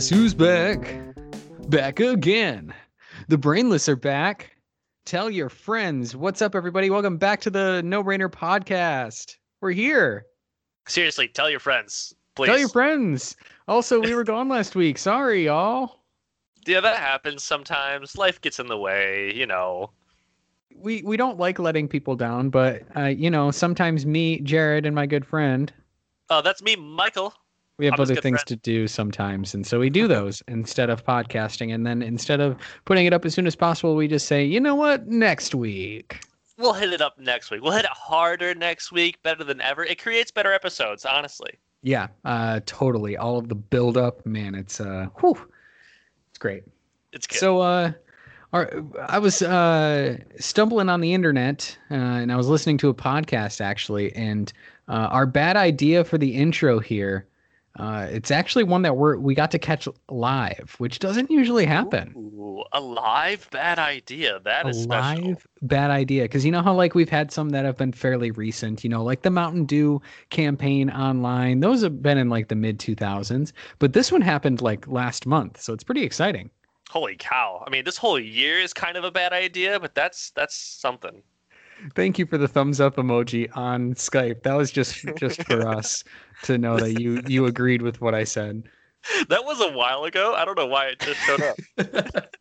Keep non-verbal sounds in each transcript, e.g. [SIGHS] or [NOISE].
Guess who's back? Back again. The brainless are back. Tell your friends. What's up, everybody? Welcome back to the No Brainer podcast. We're here. Seriously, tell your friends, please. Tell your friends. Also, we were gone last week. Sorry, y'all. Yeah, that happens sometimes. Life gets in the way, you know. We we don't like letting people down, but uh, you know, sometimes me, Jared, and my good friend, Uh, that's me, Michael. We have I'm other things friend. to do sometimes, and so we do those instead of podcasting. And then instead of putting it up as soon as possible, we just say, you know what, next week. We'll hit it up next week. We'll hit it harder next week, better than ever. It creates better episodes, honestly. Yeah, uh, totally. All of the build up, man. It's uh, whew, it's great. It's good. So, uh, our, I was uh, stumbling on the internet, uh, and I was listening to a podcast actually, and uh, our bad idea for the intro here. Uh, it's actually one that we're we got to catch live, which doesn't usually happen. Ooh, a live bad idea. That a is special. live bad idea because you know how like we've had some that have been fairly recent you know like the mountain dew campaign online those have been in like the mid 2000s but this one happened like last month so it's pretty exciting Holy cow! I mean, this whole year is kind of a bad idea, but that's that's something. Thank you for the thumbs up emoji on skype that was just just for [LAUGHS] us to know that you you agreed with what i said That was a while ago. I don't know why it just showed up. [LAUGHS]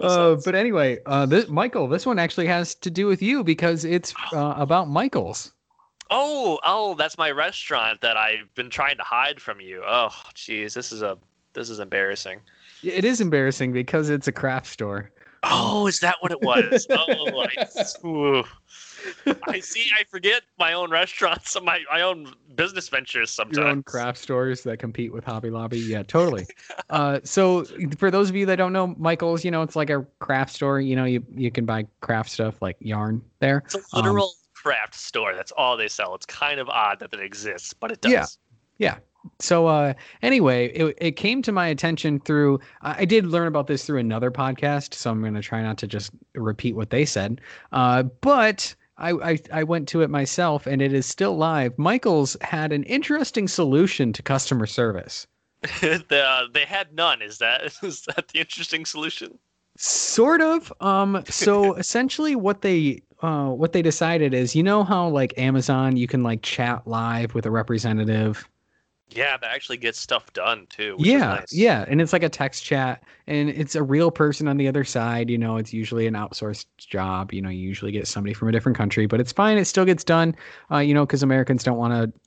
No uh, but anyway uh this michael this one actually has to do with you because it's [GASPS] uh, about michael's Oh, oh, that's my restaurant that I've been trying to hide from you. Oh, jeez, this is a this is embarrassing. it is embarrassing because it's a craft store Oh, is that what it was? [LAUGHS] oh, I, ooh. I see. I forget my own restaurants, [LAUGHS] my my own business ventures sometimes. your own craft stores that compete with Hobby Lobby. Yeah, totally. [LAUGHS] uh, so for those of you that don't know, Michael's, you know, it's like a craft store. You know, you you can buy craft stuff like yarn there. It's a literal craft store. That's all they sell. It's kind of odd that it exists, but it does. Yeah. So uh, anyway, it, it came to my attention through. I did learn about this through another podcast, so I'm going to try not to just repeat what they said. Uh, but I, I I went to it myself, and it is still live. Michael's had an interesting solution to customer service. [LAUGHS] the, uh, they had none. Is that [LAUGHS] is that the interesting solution? sort of um so [LAUGHS] essentially what they uh what they decided is you know how like amazon you can like chat live with a representative Yeah, that actually gets stuff done too. Which yeah is nice. yeah and it's like a text chat and it's a real person on the other side you know it's usually an outsourced job you know you usually get somebody from a different country but it's fine it still gets done uh you know because americans don't want to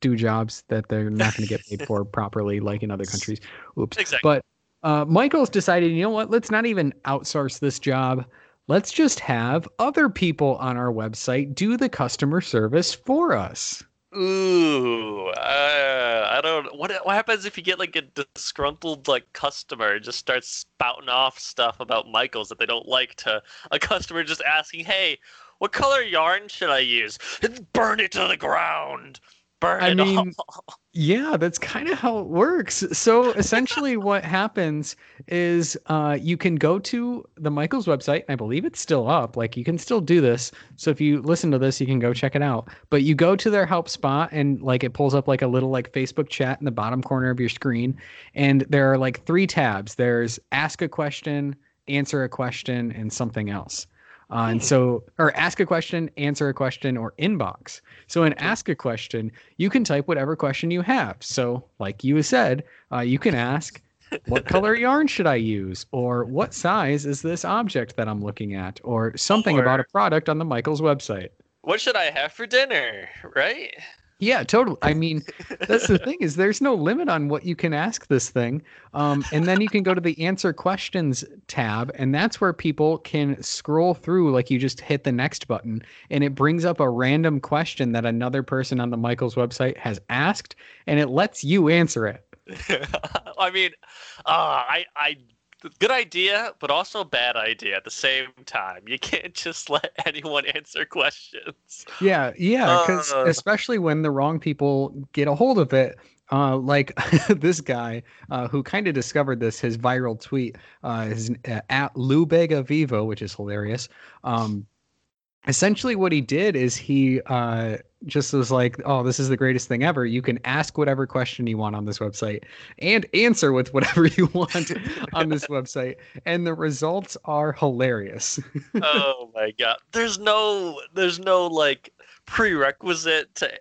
do jobs that they're not going to get paid for [LAUGHS] properly like in other countries oops Exactly. but uh, Michael's decided, you know what? Let's not even outsource this job. Let's just have other people on our website do the customer service for us. Ooh, uh, I don't. What what happens if you get like a disgruntled like customer just starts spouting off stuff about Michaels that they don't like to a customer just asking, "Hey, what color yarn should I use?" [LAUGHS] Burn it to the ground. Burn I mean, all. [LAUGHS] Yeah, that's kind of how it works. So essentially, [LAUGHS] what happens is uh, you can go to the Michaels website. and I believe it's still up. Like you can still do this. So if you listen to this, you can go check it out. But you go to their help spot, and like it pulls up like a little like Facebook chat in the bottom corner of your screen, and there are like three tabs. There's ask a question, answer a question, and something else. Uh, and so, or ask a question, answer a question, or inbox. So, in ask a question, you can type whatever question you have. So, like you said, uh, you can ask, what [LAUGHS] color yarn should I use? Or what size is this object that I'm looking at? Or something about a product on the Michaels website. What should I have for dinner? Right? Yeah, totally. I mean, [LAUGHS] that's the thing is there's no limit on what you can ask this thing. Um, and then you can go to the answer questions tab, and that's where people can scroll through. Like you just hit the next button, and it brings up a random question that another person on the Michaels website has asked, and it lets you answer it. [LAUGHS] I mean, uh, I, I, good idea, but also bad idea at the same time. You can't just [LAUGHS] let anyone answer questions. Yeah, yeah, because Uh. especially when the wrong people get a hold of it. Uh, like [LAUGHS] this guy uh, who kind of discovered this, his viral tweet uh, is uh, at Lubega Vivo, which is hilarious. Um, essentially what he did is he uh, just was like, "Oh, this is the greatest thing ever. You can ask whatever question you want on this website and answer with whatever you want on this [LAUGHS] website, and the results are hilarious." oh [LAUGHS] my god. There's no there's no like prerequisite to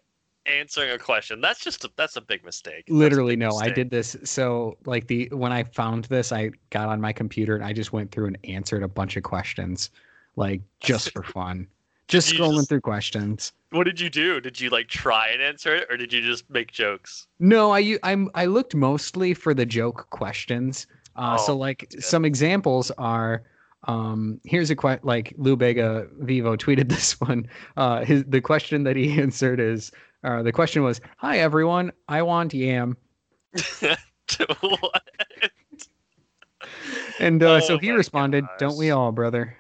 answering a question. That's just a, that's a big mistake. Literally, big no. I did this. So, like the when I found this, I got on my computer and I just went through and answered a bunch of questions, like [LAUGHS] just for fun, just You scrolling just- through questions. What did you do? Did you like try and answer it or did you just make jokes? No, I I'm I looked mostly for the joke questions. Uh, so Oh, like some examples are um here's a que- like Lou Bega Vivo tweeted [LAUGHS] this one. Uh his the question that he [LAUGHS] answered is uh the question was, "Hi everyone, I want yam." What? And uh, so Oh he my responded, "Don't we all, brother?"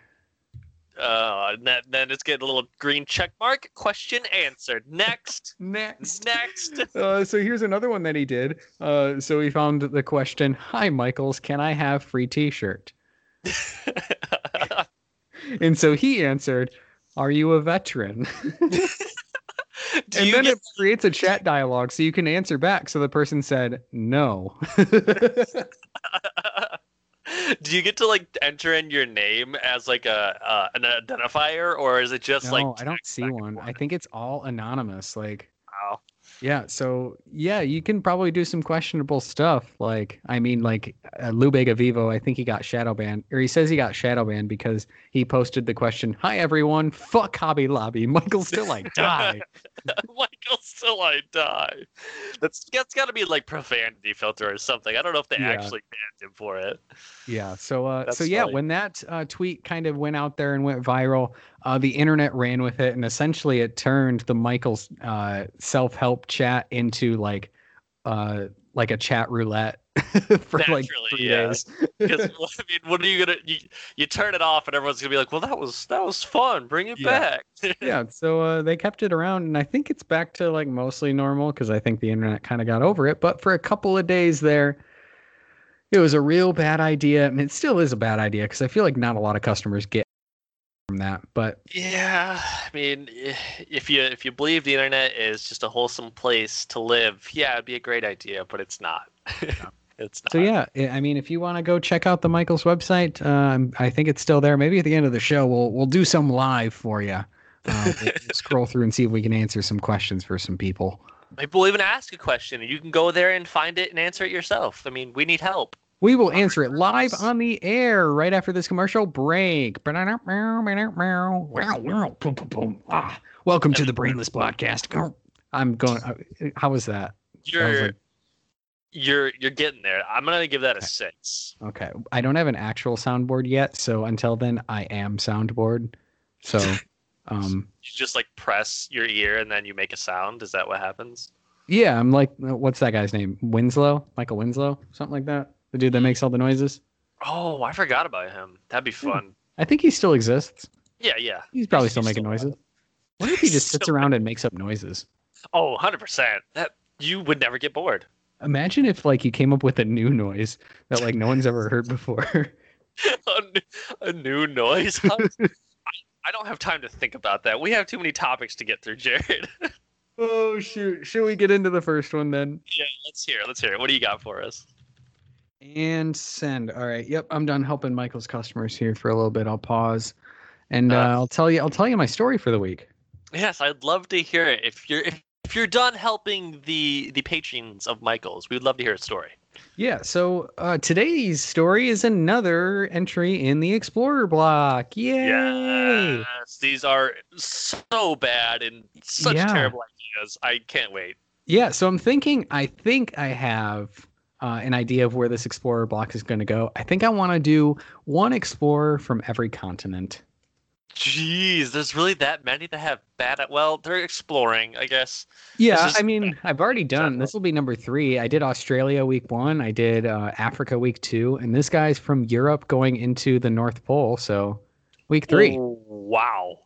Uh, and then, then it's getting a little green check mark. Question answered. Next. [LAUGHS] Next. Next. [LAUGHS] Uh, so here's another one that he did. Uh, so he found the question, "Hi Michaels, can I have free T-shirt?" [LAUGHS] And so he answered, "Are you a veteran?" And then get it creates a chat dialogue so you can answer back. So the person said, "No." Do you get to like enter in your name as like a uh, an identifier, or is it just like. no, like I don't see one. forth? I think it's all anonymous. Like, Wow. Yeah. So yeah, you can probably do some questionable stuff. Like, I mean, like uh, Lou Bega Vivo. I think he got shadow banned, or he says he got shadow banned because he posted the question, "Hi everyone, fuck Hobby Lobby, [LAUGHS] Michael still I die." [LAUGHS] Michael still I die. That's that's got to be like profanity filter or something. I don't know if they Yeah. actually banned him for it. Yeah. So uh so yeah, funny. when that uh, tweet kind of went out there and went viral, uh, the internet ran with it, and essentially it turned the Michael's uh, self-help chat into like uh like a chat roulette [LAUGHS] for like Naturally, three yeah. days. [LAUGHS] Because [LAUGHS] I mean, what are you gonna you, you turn it off and everyone's gonna be like, well, that was that was fun. Bring it Yeah. back. yeah. So uh, they kept it around, and I think it's back to like mostly normal because I think the internet kind of got over it. But for a couple of days there. It was a real bad idea, and it still is a bad idea because I feel like not a lot of customers get from that. But Yeah, I mean, if you if you believe the internet is just a wholesome place to live, yeah, it'd be a great idea, but it's not. [LAUGHS] it's not. So yeah, I I mean, if you want to go check out the Michaels website, um, I think it's still there. Maybe at the end of the show, we'll we'll do some live for you. Uh, we'll [LAUGHS] scroll through and see if we can answer some questions for some people. Maybe we'll even ask a question, and you can go there and find it and answer it yourself. I mean, we need help. We will answer it live on the air right after this commercial break. Ah, Welcome to the Brainless Podcast. I'm going. uh, How was that? You're like- you're you're getting there. I'm gonna give that a six. Okay, I don't have an actual soundboard yet, so until then, I am soundboard. So, [LAUGHS] um, You just like press your ear and then you make a sound. Is that what happens? Yeah, I'm like, what's that guy's name? Winslow, Michael Winslow, something like that. The dude that makes all the noises. Oh, I forgot about him. That'd be fun. I think he still exists. Yeah, yeah. He's probably still making noises. What if he just sits around and makes up noises? Oh, 100 percent. That you would never get bored. Imagine if like you came up with a new noise that like no one's ever heard before. [LAUGHS] a, new, a new noise. [LAUGHS] I, I don't have time to think about that. We have too many topics to get through, Jared. [LAUGHS] oh shoot! Should we get into the first one then? yeah, let's hear. it, Let's hear. it. What do you got for us? And send. All right. Yep. I'm done helping Michael's customers here for a little bit. I'll pause, and uh, Uh. I'll tell you. I'll tell you my story for the week. Yes, I'd love to hear it. If you're if, if you're done helping the the patrons of Michaels, we'd love to hear a story. Yeah, so uh, today's story is another entry in the Explorer block. Yay! Yes, these are so bad and such Yeah. terrible ideas. I can't wait. Yeah, so I'm thinking, I think I have uh, an idea of where this Explorer block is going to go. I think I want to do one Explorer from every continent. Jeez, there's really that many that have bad. Well, they're exploring, I guess. Yeah, just- I mean, I've already done. This will be number three. I did Australia week one. I did uh, Africa week two, and this guy's from Europe going into the North Pole. So week three. Oh, wow.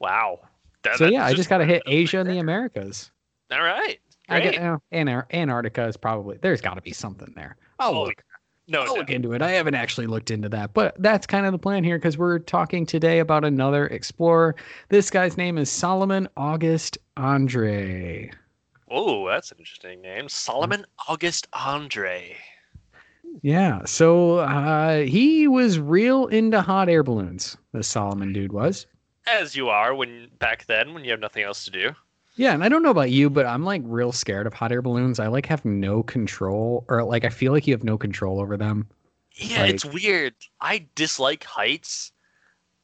Wow. That- so yeah, I just got to hit Asia and the. Americas. All right. I Great. get uh, Antarctica is probably there's got to be something there. Oh Oh, look, No, I'll doubt. look into it. I haven't actually looked into that, but that's kind of the plan here because we're talking today about another explorer. This guy's name is Solomon August Andrée. Oh, that's an interesting name. Solomon August Andrée. Yeah, so uh, he was real into hot air balloons. The Solomon dude was. As you are when back then when you have nothing else to do. Yeah, and I don't know about you, but I'm like real scared of hot air balloons. I like have no control, or like I feel like you have no control over them. Yeah, it's weird. I dislike heights,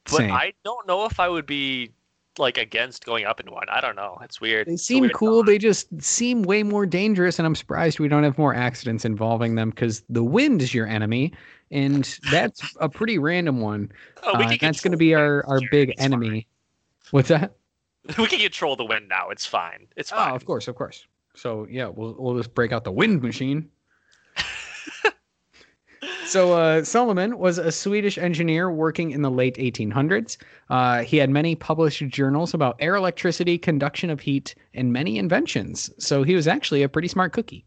but Same. I don't know if I would be like against going up in one. I don't know. It's weird. They seem weird cool. thought. They just seem way more dangerous, and I'm surprised we don't have more accidents involving them because the wind is your enemy, and that's a pretty random one. [LAUGHS] Oh, we Uh, that's going to be our, our big It's fine. enemy. What's that? [LAUGHS] We can control the wind now. It's fine. It's fine. Oh, fine. of course, of course. So yeah, we'll we'll just break out the wind machine. [LAUGHS] so uh, Solomon was a Swedish engineer working in the late 1800s. Uh, he had many published journals about air electricity, conduction of heat, and many inventions. So he was actually a pretty smart cookie.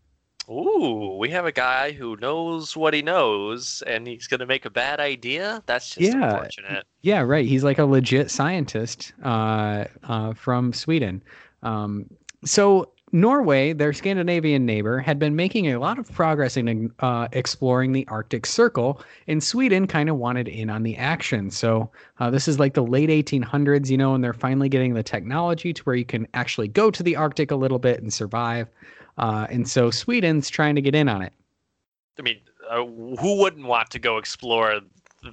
Ooh, we have a guy who knows what he knows, and he's gonna make a bad idea. That's just Yeah. unfortunate. Yeah, right. He's like a legit scientist uh, uh, from Sweden. Um, so Norway, their Scandinavian neighbor, had been making a lot of progress in uh, exploring the Arctic Circle, and Sweden kind of wanted in on the action. So uh, this is like the late 1800s, you know, and they're finally getting the technology to where you can actually go to the Arctic a little bit and survive. Uh, and so Sweden's trying to get in on it. I mean, uh, who wouldn't want to go explore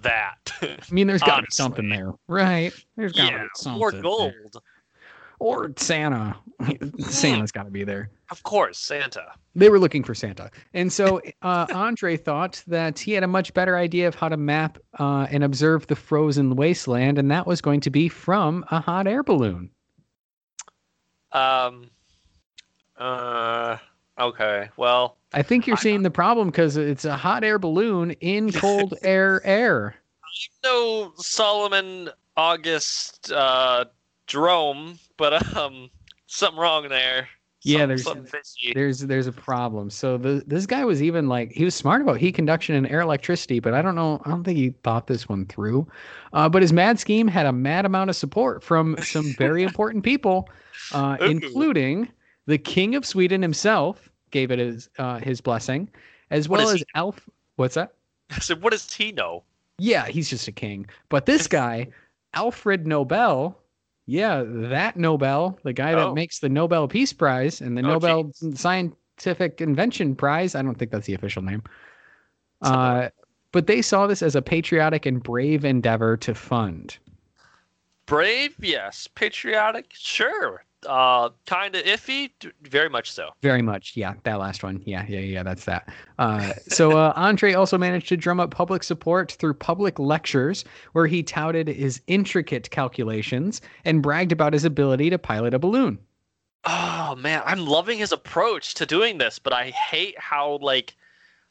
that? I mean, there's got to be something there, right? There's got to yeah, be something. more there. gold. or Santa. [LAUGHS] Santa's got to be there. Of course, Santa. They were looking for Santa, and so uh, Andrée thought that he had a much better idea of how to map uh, and observe the frozen wasteland, and that was going to be from a hot air balloon. Um. Uh. Okay. Well, I think you're I- seeing the problem because it's a hot air balloon in [LAUGHS] cold air air. no Solomon August uh Jerome, but um, something wrong there. Yeah, Some- there's- something. There's there's a problem. So the this guy was even like he was smart about heat conduction and air electricity, but I don't know. I don't think he thought this one through. Uh, but his mad scheme had a mad amount of support from some very [LAUGHS] important people, uh, including the king of Sweden himself gave it his uh, his blessing, as What well as he- Alf. What's that? So what does he know? Yeah, he's just a king. But this guy, Alfred Nobel, yeah, that Nobel, the guy that Oh. makes the Nobel Peace Prize and the Oh, Nobel Scientific Invention Prize. I don't think that's the official name. Uh, but they saw this as a patriotic and brave endeavor to fund. Brave, yes. Patriotic, sure. Uh, kind of iffy, very much so. Very much. Yeah, that last one. Yeah, yeah, yeah, that's that. Uh, so uh, [LAUGHS] Andrée also managed to drum up public support through public lectures where he touted his intricate calculations and bragged about his ability to pilot a balloon. Oh man, I'm loving his approach to doing this, but I hate how like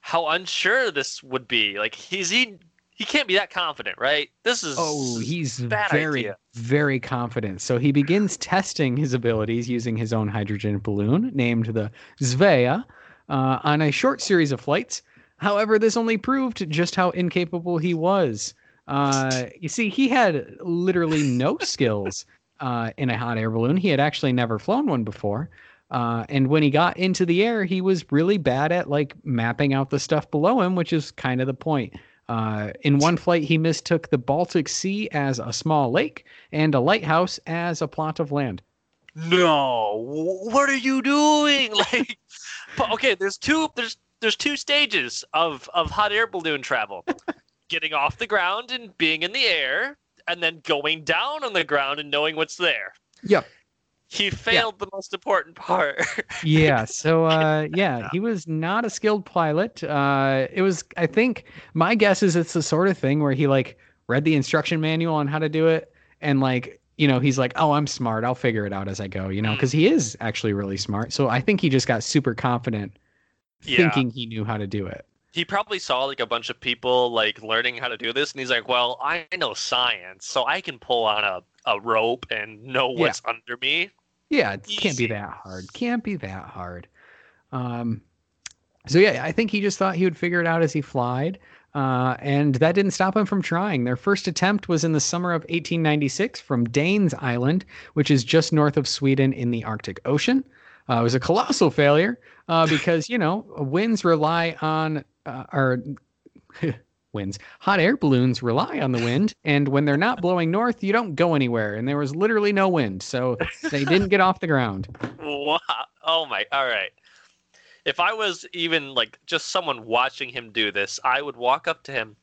how unsure this would be. Like he's he he can't be that confident, right? This is Oh, he's very, idea. very confident. So he begins testing his abilities using his own hydrogen balloon named the Svea uh, on a short series of flights. However, this only proved just how incapable he was. Uh, you see, he had literally no [LAUGHS] skills uh, in a hot air balloon. He had actually never flown one before. Uh, and when he got into the air, he was really bad at like mapping out the stuff below him, which is kind of the point. Uh, in one flight, he mistook the Baltic Sea as a small lake and a lighthouse as a plot of land. no. What are you doing? [LAUGHS] Like, okay, there's two there's there's two stages of of hot air balloon travel. [LAUGHS] Getting off the ground and being in the air, and then going down on the ground and knowing what's there. Yep. [LAUGHS] He failed the most important part. [LAUGHS] Yeah. So, [LAUGHS] uh, yeah, he was not a skilled pilot. Uh, it was, I think, my guess is it's the sort of thing where he like read the instruction manual on how to do it, and like, you know, he's like, oh, I'm smart. I'll figure it out as I go. You know, Mm. because he is actually really smart. So I think he just got super confident, Yeah. thinking he knew how to do it. He probably saw like a bunch of people like learning how to do this and he's like well i know science so i can pull on a, a rope and know Yeah. what's under me Yeah, it can't be that hard. Can't be that hard. Um, so yeah, I think he just thought he would figure it out as he flied. Uh, and that didn't stop him from trying. Their first attempt was in the summer of 1896 from Danes Island, which is just north of Sweden in the Arctic Ocean. Uh, it was a colossal failure uh, because, you know, winds rely on, uh, or [LAUGHS] winds, hot air balloons rely on the wind. And when they're not blowing north, you don't go anywhere. And there was literally no wind. So they didn't get off the ground. Wow. Oh my. All right. If I was even like just someone watching him do this, I would walk up to him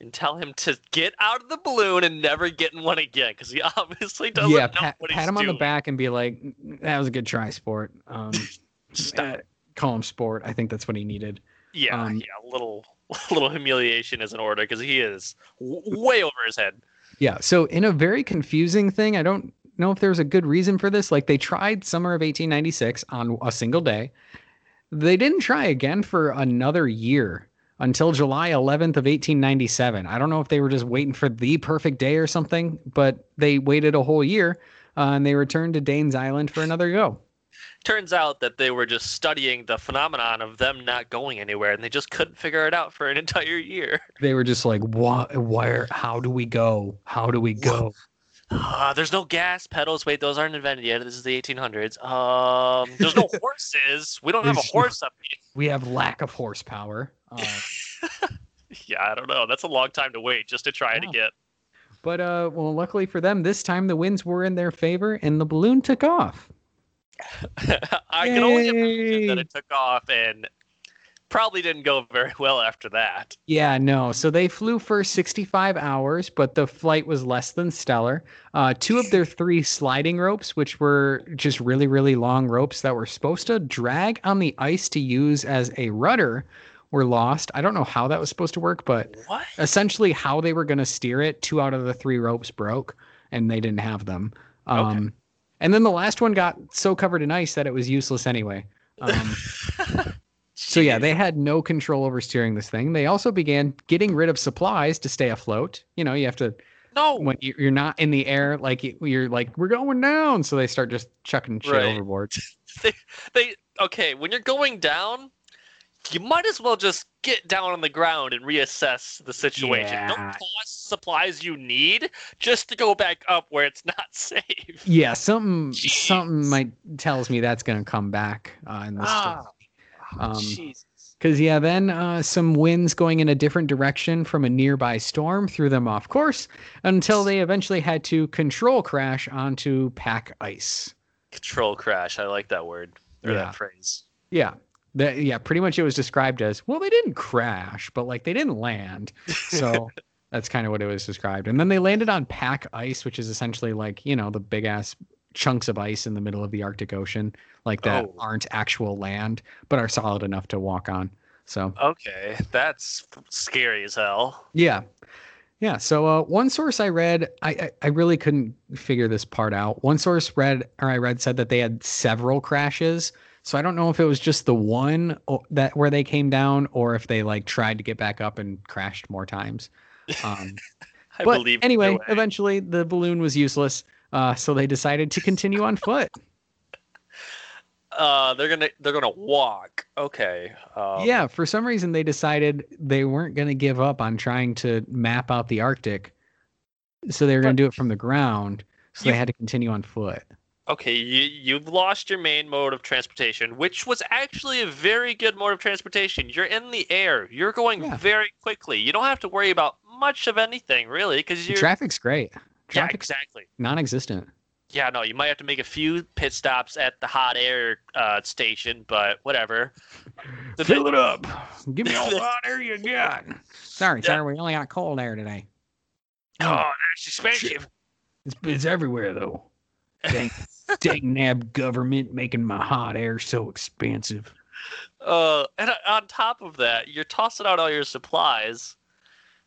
and tell him to get out of the balloon and never get in one again because he [LAUGHS] obviously doesn't yeah, pat, pat him on the back and be like, that was a good try, sport. Um, [LAUGHS] uh, call him sport. I think that's what he needed. Yeah, um, yeah, a little, [LAUGHS] little humiliation is in order because he is w- way over his head. Yeah. So in a very confusing thing, I don't know if there's a good reason for this. Like they tried summer of 1896 on a single day. They didn't try again for another year until July 11th of 1897. I don't know if they were just waiting for the perfect day or something, but they waited a whole year uh, and they returned to Danes Island for another go. Turns out that they were just studying the phenomenon of them not going anywhere, and they just couldn't figure it out for an [LAUGHS] entire year. They were just like, why, where, how do we go? How do we go? Uh, there's no gas pedals. Wait, those aren't invented yet. This is the 1800s. Um, there's no [LAUGHS] horses. We don't have a horse up here. We have lack of horsepower. Uh, [LAUGHS] Yeah, I don't know. That's a long time to wait just to try Yeah. again. But uh, well, luckily for them, this time the winds were in their favor, and the balloon took off. I can only imagine that it took off and probably didn't go very well after that. Yeah, no. So they flew for 65 hours, but the flight was less than stellar. Uh, two of their three sliding ropes, which were just really, really long ropes that were supposed to drag on the ice to use as a rudder, were lost. I don't know how that was supposed to work, but What? essentially how they were going to steer it, two out of the three ropes broke, and they didn't have them. Um, And then the last one got so covered in ice that it was useless anyway. Um, [LAUGHS] So yeah, they had no control over steering this thing. They also began getting rid of supplies to stay afloat. You know, you have to no. when you- you're not in the air, like you- you're like we're going down. So they start just chucking shit Right. overboard. [LAUGHS] they okay when you're going down you might as well just get down on the ground and reassess the situation don't toss supplies you need just to go back up where it's not [LAUGHS] safe Yeah, something something might tells me that's gonna come back uh, in this Ah. Um, Jesus. Because yeah, then uh, some winds going in a different direction from a nearby storm threw them off course until they eventually had to control crash onto pack ice. control crash i like that word or Yeah. that phrase Yeah. That yeah, pretty much it was described as well, they didn't crash, but like they didn't land. So [LAUGHS] that's kind of what it was described. And then they landed on pack ice, which is essentially like, you know, the big ass chunks of ice in the middle of the Arctic Ocean, like that Oh. aren't actual land, but are solid enough to walk on. So okay that's scary as hell yeah. Yeah. So uh, one source I read, I, I I really couldn't figure this part out. One source read or I read said that they had several crashes. So I don't know if it was just the one o- that where they came down, or if they like tried to get back up and crashed more times. Um, [LAUGHS] i but believe anyway, way. eventually the balloon was useless. Uh, so they decided to continue on foot. uh they're gonna they're gonna walk okay um, yeah, for some reason they decided they weren't going to give up on trying to map out the Arctic. So they were gonna do it from the ground. So You- they had to continue on foot. Okay you you've lost your main mode of transportation which was actually a very good mode of transportation you're in the air you're going Yeah. very quickly you don't have to worry about much of anything really because you're Traffic's great. yeah exactly non-existent. yeah no you might have to make a few pit stops at the hot air uh, station but whatever The Fill it up. Give me all the hot air you [LAUGHS] got. Sorry, Yeah. sir. We only got cold air today. oh that's expensive It's, it's everywhere though. Dang, dang nab government making my hot air so expensive. Uh, and on top of that, you're tossing out all your supplies.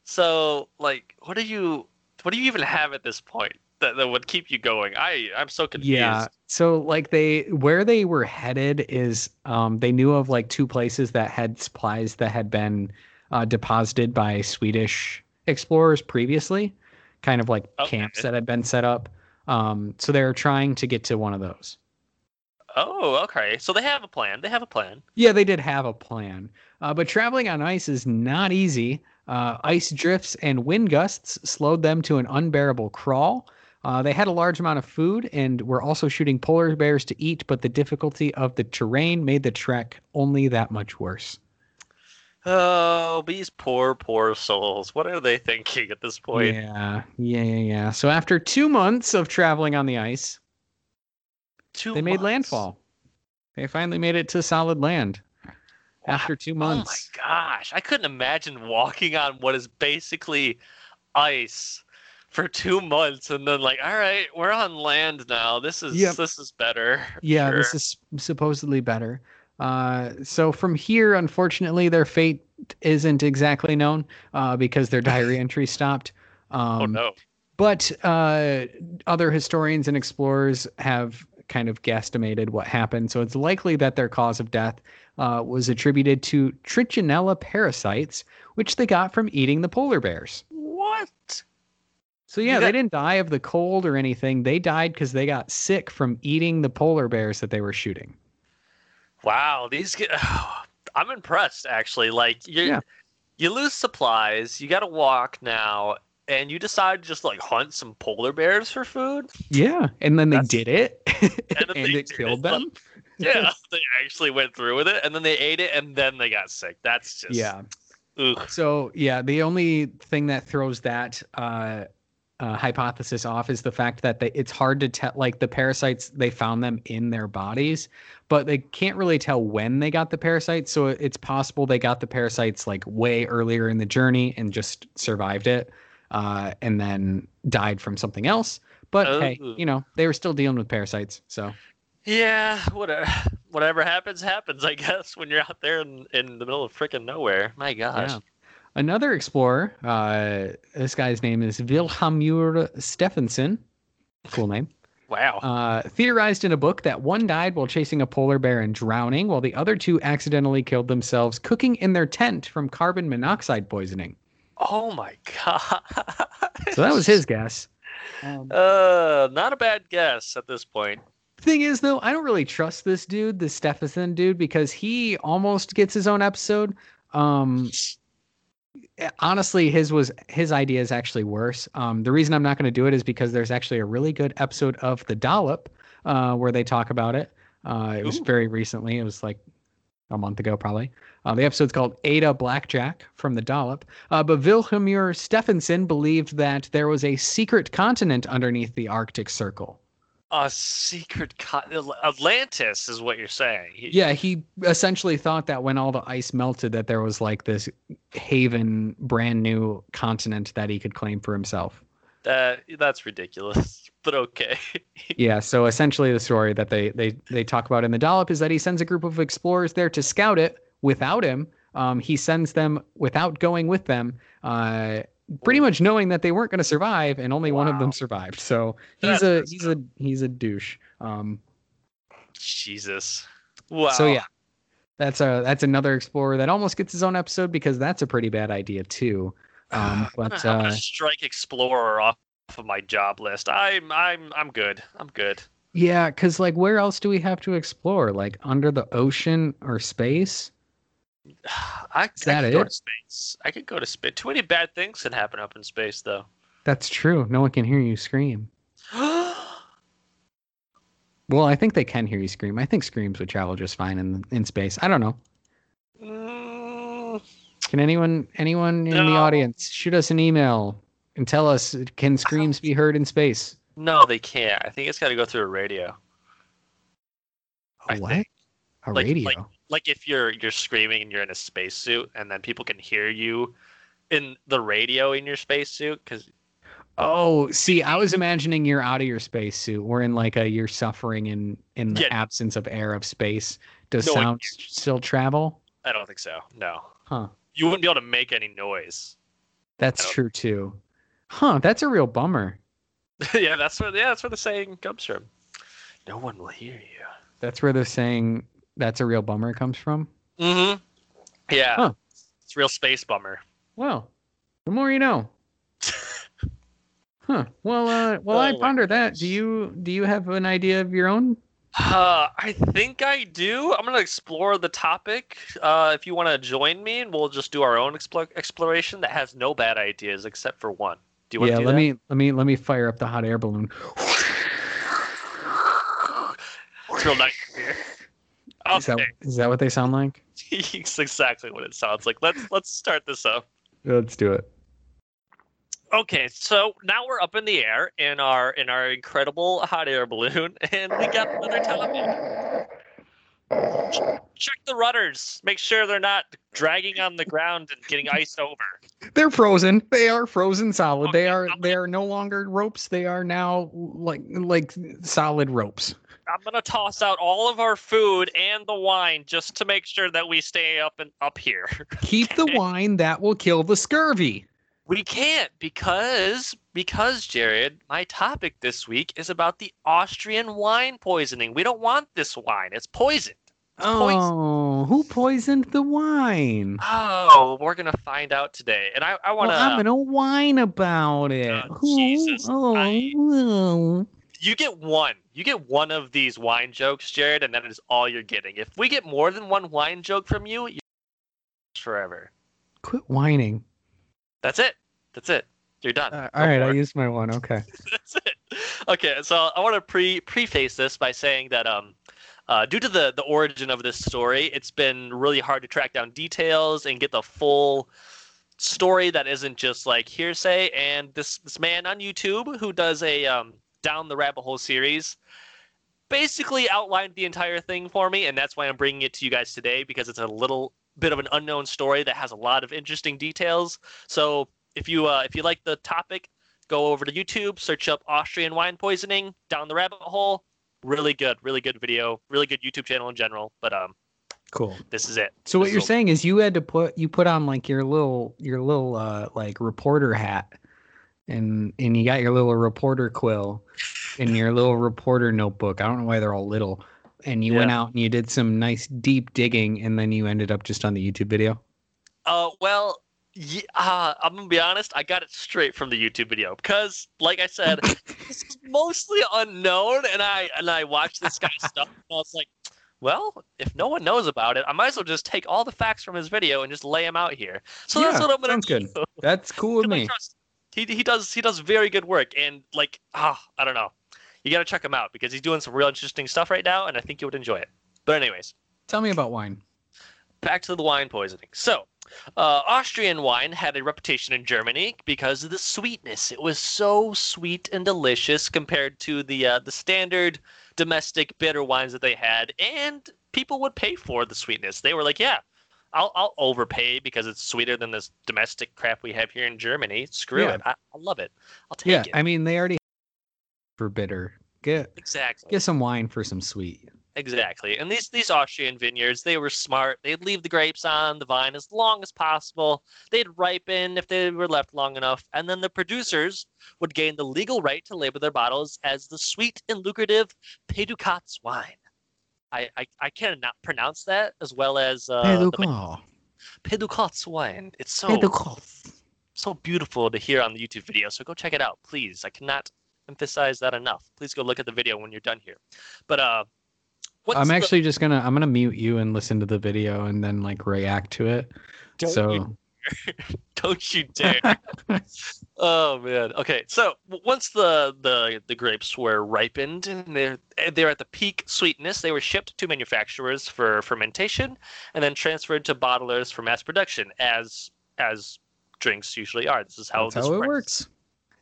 So, like, what do you, what do you even have at this point that, that would keep you going? I, I'm so confused. Yeah. So like they where they were headed is um they knew of like two places that had supplies that had been uh, deposited by Swedish explorers previously, kind of like Okay. camps that had been set up. Um so they're trying to get to one of those. Oh, okay. So they have a plan. They have a plan. Yeah, they did have a plan. Uh, but traveling on ice is not easy. Uh, ice drifts and wind gusts slowed them to an unbearable crawl. Uh, they had a large amount of food and were also shooting polar bears to eat, but the difficulty of the terrain made the trek only that much worse. Oh, these poor, poor souls. What are they thinking at this point? Yeah, yeah, yeah, yeah. So after two months of traveling on the ice, Two they made months. landfall. They finally made it to solid land after two months. Oh my gosh, I couldn't imagine walking on what is basically ice for two months and then like, all right, we're on land now. This is Yep. this is better. Yeah, Sure. this is supposedly better. Uh, so from here, unfortunately, their fate isn't exactly known uh, because their diary [LAUGHS] entry stopped. Um, oh no. But uh, other historians and explorers have kind of guesstimated what happened. So it's likely that their cause of death uh, was attributed to trichinella parasites, which they got from eating the polar bears. What? So yeah, they didn't die of the cold or anything. They died because they got sick from eating the polar bears that they were shooting. Wow, these get [SIGHS] I'm impressed actually. Like you Yeah. you lose supplies, you gotta walk now, and you decide to just like hunt some polar bears for food? Yeah, and then they That's- did it, [LAUGHS] [LAUGHS] and, they it killed it. them. [LAUGHS] Yeah, they actually went through with it, and then they ate it, and then they got sick. That's just Yeah. Ugh. So yeah, the only thing that throws that uh, uh, hypothesis off is the fact that they, it's hard to tell. Like the parasites, they found them in their bodies, but they can't really tell when they got the parasites. So it's possible they got the parasites like way earlier in the journey and just survived it, uh, and then died from something else. But hey, Oh. you know they were still dealing with parasites, so Yeah, whatever. Whatever happens, happens. I guess when you're out there in, in the middle of freaking nowhere. My gosh. Yeah. Another explorer, uh, this guy's name is Vilhjalmur Stefansson. Cool name. Wow. Uh, theorized in a book that one died while chasing a polar bear and drowning, while the other two accidentally killed themselves cooking in their tent from carbon monoxide poisoning. oh my god. So that was his guess. Um, Uh, not a bad guess at this point. thing is, though, I don't really trust this dude, the Stefansson dude, because he almost gets his own episode. Um, [LAUGHS] honestly, his was his idea is actually worse. Um, the reason I'm not going to do it is because there's actually a really good episode of The Dollop uh, where they talk about it. Uh, it was very recently. It was like a month ago, probably. Uh, the episode's called Ada Blackjack from the Dollop. Uh, but Vilhjalmur Stefansson believed that there was a secret continent underneath the Arctic Circle. A secret con- Atlantis is what you're saying. He- Yeah, he essentially thought that when all the ice melted, that there was like this haven, brand new continent that he could claim for himself. That that's ridiculous. [LAUGHS] But okay. [LAUGHS] Yeah, so essentially the story that they they they talk about in the dollop is that he sends a group of explorers there to scout it without him. Um, he sends them without going with them, uh, pretty much knowing that they weren't going to survive, and only one of them survived. So [LAUGHS] he's That's a he's a he's a douche. Um, Jesus. Wow. So yeah, that's a that's another explorer that almost gets his own episode because that's a pretty bad idea too. [SIGHS] Um, but uh, strike Explorer off of my job list. I'm I'm I'm good. I'm good. yeah, because like where else do we have to explore? Like under the ocean or space? I, Is that I could go to space. I could go to space. Too many bad things can happen up in space, though. That's true. No one can hear you scream. [GASPS] Well, I think they can hear you scream. I think screams would travel just fine in in space. I don't know. Mm, Can anyone anyone in the audience shoot us an email and tell us can screams be heard in space? no, they can't. I think it's got to go through a radio. I A what? think. A Like- radio. like- Like if you're you're screaming and you're in a spacesuit, and then people can hear you in the radio in your spacesuit because Oh, see, I was imagining you're out of your spacesuit. We're in like a you're suffering in in the Yeah. absence of air of space. Does No, sound still travel? I don't think so. No, Huh. you wouldn't be able to make any noise. That's true too. Huh, that's a real bummer. [LAUGHS] yeah, that's where yeah, that's where the saying comes from. No one will hear you. That's where they're saying that's a real bummer it comes from. Mm-hmm. Yeah. Huh. It's real space bummer. Well, the more you know. [LAUGHS] Huh. Well, uh, well, I Oh my ponder that. Do you do you have an idea of your own Uh, I think I do. I'm gonna explore the topic. Uh, if you want to join me, and we'll just do our own explore- exploration that has no bad ideas except for one. Do you want yeah, to do let that? me let me let me fire up the hot air balloon. It's real nice here. Is that Okay, is that what they sound like? [LAUGHS] it's exactly what it sounds like. Let's let's start this up. Let's do it. Okay, so now we're up in the air in our in our incredible hot air balloon, [LAUGHS] and we got another topic. Check the rudders. Make sure they're not dragging on the ground and getting iced over. They're frozen. They are frozen solid. They are they are no longer ropes. They are now like like solid ropes. I'm gonna toss out all of our food and the wine just to make sure that we stay up and up here. [LAUGHS] Keep the wine that will kill the scurvy. We can't because because Jared, my topic this week is about the Austrian wine poisoning. We don't want this wine. It's poisoned. It's. Oh, who poisoned the wine? Oh, we're gonna find out today. And I, I wanna I'm gonna whine about it. Oh, Who? Jesus, oh, I- oh. you get one. You get one of these wine jokes, Jared, and that is all you're getting. If we get more than one wine joke from you, you're forever. quit whining. That's it. That's it. You're done. Uh, Go all right, I it. used my one. Okay. [LAUGHS] That's it. Okay, so I want to pre preface this by saying that um, uh, due to the the origin of this story, it's been really hard to track down details and get the full story that isn't just like hearsay. And this this man on YouTube who does a um, down the rabbit hole series basically outlined the entire thing for me, and that's why I'm bringing it to you guys today because it's a little bit of an unknown story that has a lot of interesting details. So if you uh, if you like the topic, go over to YouTube, search up Austrian wine poisoning, down the rabbit hole. Really good, really good video, really good YouTube channel in general. But um, Cool. this is it. So what you're a- saying is you had to put you put on like your little your little uh like reporter hat and and you got your little reporter quill and your little reporter notebook. I don't know why they're all little. And you went out and you did some nice deep digging and then you ended up just on the YouTube video. Uh, well, yeah, uh, I'm gonna be honest. I got it straight from the YouTube video because, like I said, [LAUGHS] this is mostly unknown, and I and I watched this guy's [LAUGHS] stuff, and I was like, well, if no one knows about it, I might as well just take all the facts from his video and just lay them out here. So that's what I'm gonna sounds do. good. That's cool with Because I me. trust- He he does he does very good work, and like ah, I don't know, you gotta check him out because he's doing some real interesting stuff right now, and I think you would enjoy it. But anyways, Tell me about wine. back to the wine poisoning. So, uh, Austrian wine had a reputation in Germany because of the sweetness. It was so sweet and delicious compared to the uh, the standard domestic bitter wines that they had, and people would pay for the sweetness. They were like, "Yeah, I'll I'll overpay because it's sweeter than this domestic crap we have here in Germany. Screw Yeah. it, I, I love it. I'll take Yeah, it." I mean they already for bitter. Get exactly. get some wine for some sweet. Exactly. And these these Austrian vineyards, they were smart. They'd leave the grapes on the vine as long as possible. They'd ripen if they were left long enough, and then the producers would gain the legal right to label their bottles as the sweet and lucrative Pedukatz wine. I, I, I cannot pronounce that as well as uh, the Peducal. Wine. It's so Peducal. so beautiful to hear on the YouTube video. So go check it out, please. I cannot emphasize that enough. Please go look at the video when you're done here. But uh, what's I'm the- actually just gonna I'm gonna mute you and listen to the video and then like react to it. Don't so you [LAUGHS] Don't you dare. oh man. Okay. So once the, the the grapes were ripened and they're eh, they're at the peak sweetness, they were shipped to manufacturers for fermentation and then transferred to bottlers for mass production, as as drinks usually are. This is how that's this how it works. works.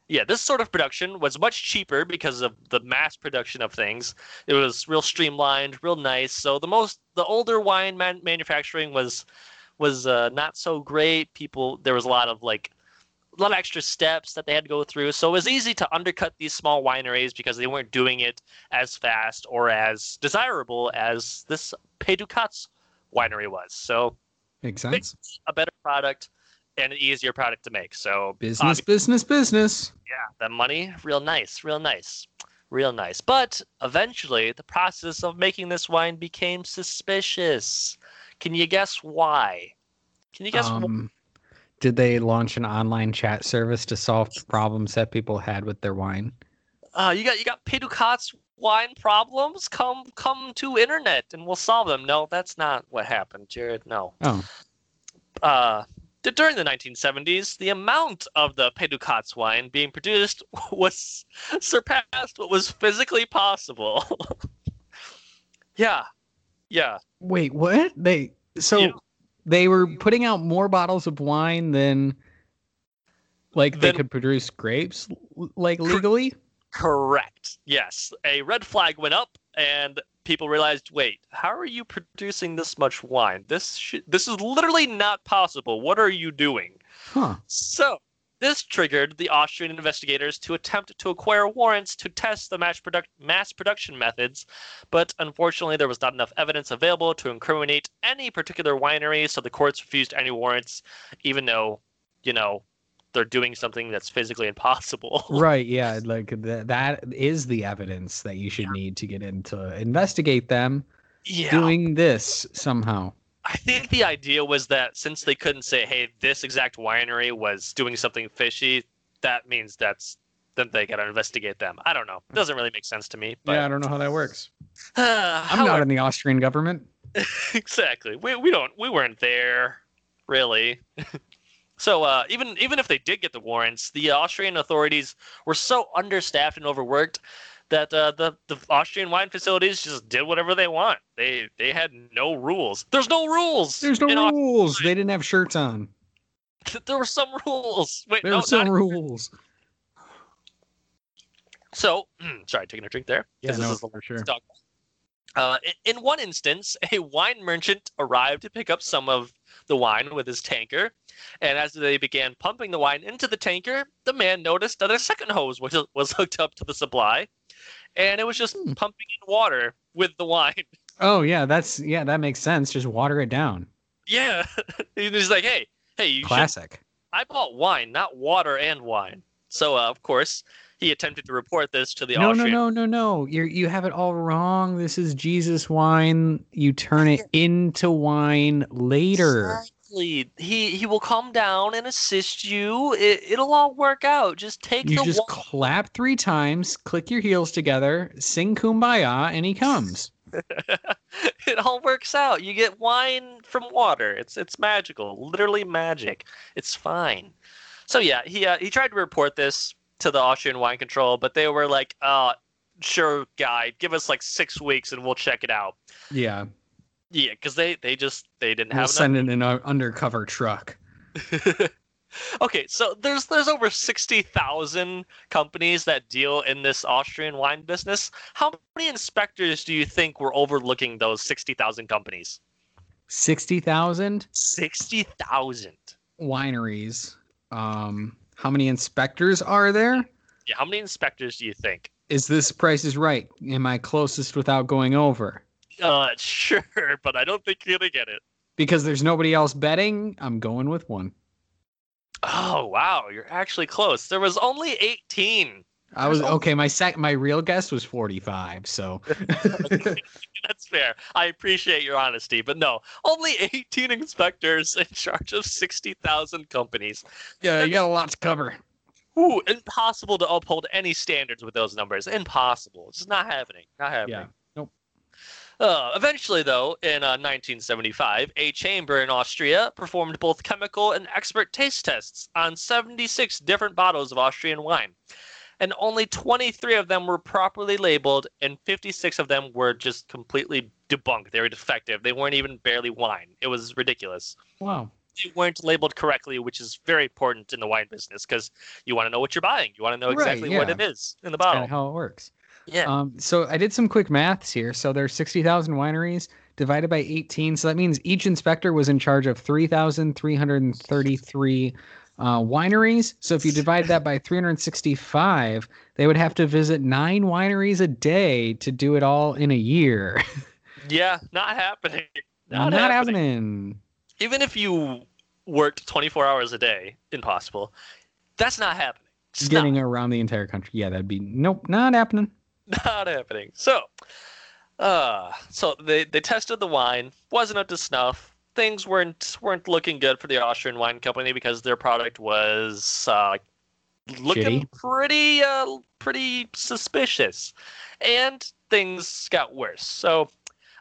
Yeah, this sort of production was much cheaper because of the mass production of things. It was real streamlined, real nice. So the most the older wine man- manufacturing was was uh, not so great. People there was a lot of like a lot of extra steps that they had to go through. So it was easy to undercut these small wineries because they weren't doing it as fast or as desirable as this Pedukatz winery was. So Makes sense. a better product and an easier product to make. So Business, business, business. yeah, the money, real nice, real nice, real nice. But eventually, the process of making this wine became suspicious. Can you guess why? Can you guess? Um, did they launch an online chat service to solve problems that people had with their wine? uh, you got you got Pedukatz wine problems, come come to internet and we'll solve them. No, that's not what happened, Jared. No. Oh, Uh, during the 1970s, the amount of the Pedukats wine being produced [LAUGHS] was surpassed what was physically possible. [LAUGHS] yeah, yeah. wait, what? They so Yeah. they were putting out more bottles of wine than like they could produce grapes like legally. Correct. Yes. A red flag went up, and people realized, wait, how are you producing this much wine? This sh- this is literally not possible. What are you doing? Huh. So this triggered the Austrian investigators to attempt to acquire warrants to test the mass, product- mass production methods, but unfortunately there was not enough evidence available to incriminate any particular winery, so the courts refused any warrants, even though, you know, they're doing something that's physically impossible. [LAUGHS] Right, yeah, like th- that is the evidence that you should need to get in to investigate them yeah. doing this somehow. I think the idea was that since they couldn't say, "Hey, this exact winery was doing something fishy," that means that's then they gotta investigate them. I don't know. It doesn't really make sense to me. But yeah, I don't know how that works. [SIGHS] I'm I'm not in the Austrian government. [LAUGHS] exactly. We we don't we weren't there, really. [LAUGHS] so uh, even even if they did get the warrants, the Austrian authorities were so understaffed and overworked that uh, the the Austrian wine facilities just did whatever they want. They they had no rules. There's no rules. There's no in Aus- rules. They didn't have shirts on. [LAUGHS] there were some rules. Wait, There no, were some not- rules. So, sorry, taking a drink there. 'cause this is for sure. Uh, in, in one instance, a wine merchant arrived to pick up some of the wine with his tanker, and as they began pumping the wine into the tanker, the man noticed that a second hose was, was hooked up to the supply, and it was just Hmm. pumping in water with the wine. [LAUGHS] Oh yeah, that's yeah, that makes sense. Just water it down. Yeah, [LAUGHS] he's like, "Hey, hey, you should Classic. I bought wine, not water and wine." So, uh, of course, he attempted to report this to the No, no, Austrian. no, no, no. You you have it all wrong. This is Jesus wine. You turn it [LAUGHS] into wine later. Exactly. He he will come down and assist you. It, it'll all work out. Just take You the just wa- clap three times, click your heels together, sing kumbaya, and he comes. [LAUGHS] it all works out. You get wine from water. It's it's magical, literally magic. It's fine. So yeah, he uh, he tried to report this to the Austrian wine control, but they were like, "Uh, sure, guy, give us like six weeks and we'll check it out." Yeah, Yeah, because they they just they didn't have. we'll have send in an uh, undercover truck. [LAUGHS] okay, so there's there's over sixty thousand companies that deal in this Austrian wine business. How many inspectors do you think were overlooking those sixty thousand companies? Sixty thousand Sixty thousand. wineries. Um, how many inspectors are there? Yeah, how many inspectors do you think? Is this price is right? Am I closest without going over? Uh, [LAUGHS] sure, but I don't think you're gonna get it. Because there's nobody else betting, I'm going with one. Oh wow, you're actually close. There was only eighteen. I was okay. My sec, my real guess was 45. So [LAUGHS] [LAUGHS] That's fair. I appreciate your honesty, but no, only 18 inspectors in charge of 60,000 companies. yeah, you got a lot to cover. Ooh, impossible to uphold any standards with those numbers. Impossible. It's not happening. Not happening. Yeah. Uh, eventually, though, in uh, 1975, a chamber in Austria performed both chemical and expert taste tests on 76 different bottles of Austrian wine. And only 23 of them were properly labeled, and 56 of them were just completely debunked. They were defective. They weren't even barely wine. It was ridiculous. Wow. They weren't labeled correctly, which is very important in the wine business because you want to know what you're buying. You want to know Right, exactly what it is in the bottle. how it works. Yeah. Um, so I did some quick maths here. So there's 60,000 wineries divided by 18. So that means each inspector was in charge of 3,333 uh, wineries. So if you divide that by 365, they would have to visit nine wineries a day to do it all in a year. [LAUGHS] Yeah, not happening. Not, Not, happening. happening. Even if you worked 24 hours a day, impossible. That's not happening. Just Getting around the entire country. Yeah, that'd be nope, not happening. Not, happening. So, uh, so they they tested the wine, wasn't up to snuff. Things weren't weren't looking good for the Austrian wine company because their product was uh, looking Shitty. pretty uh pretty suspicious. And things got worse. So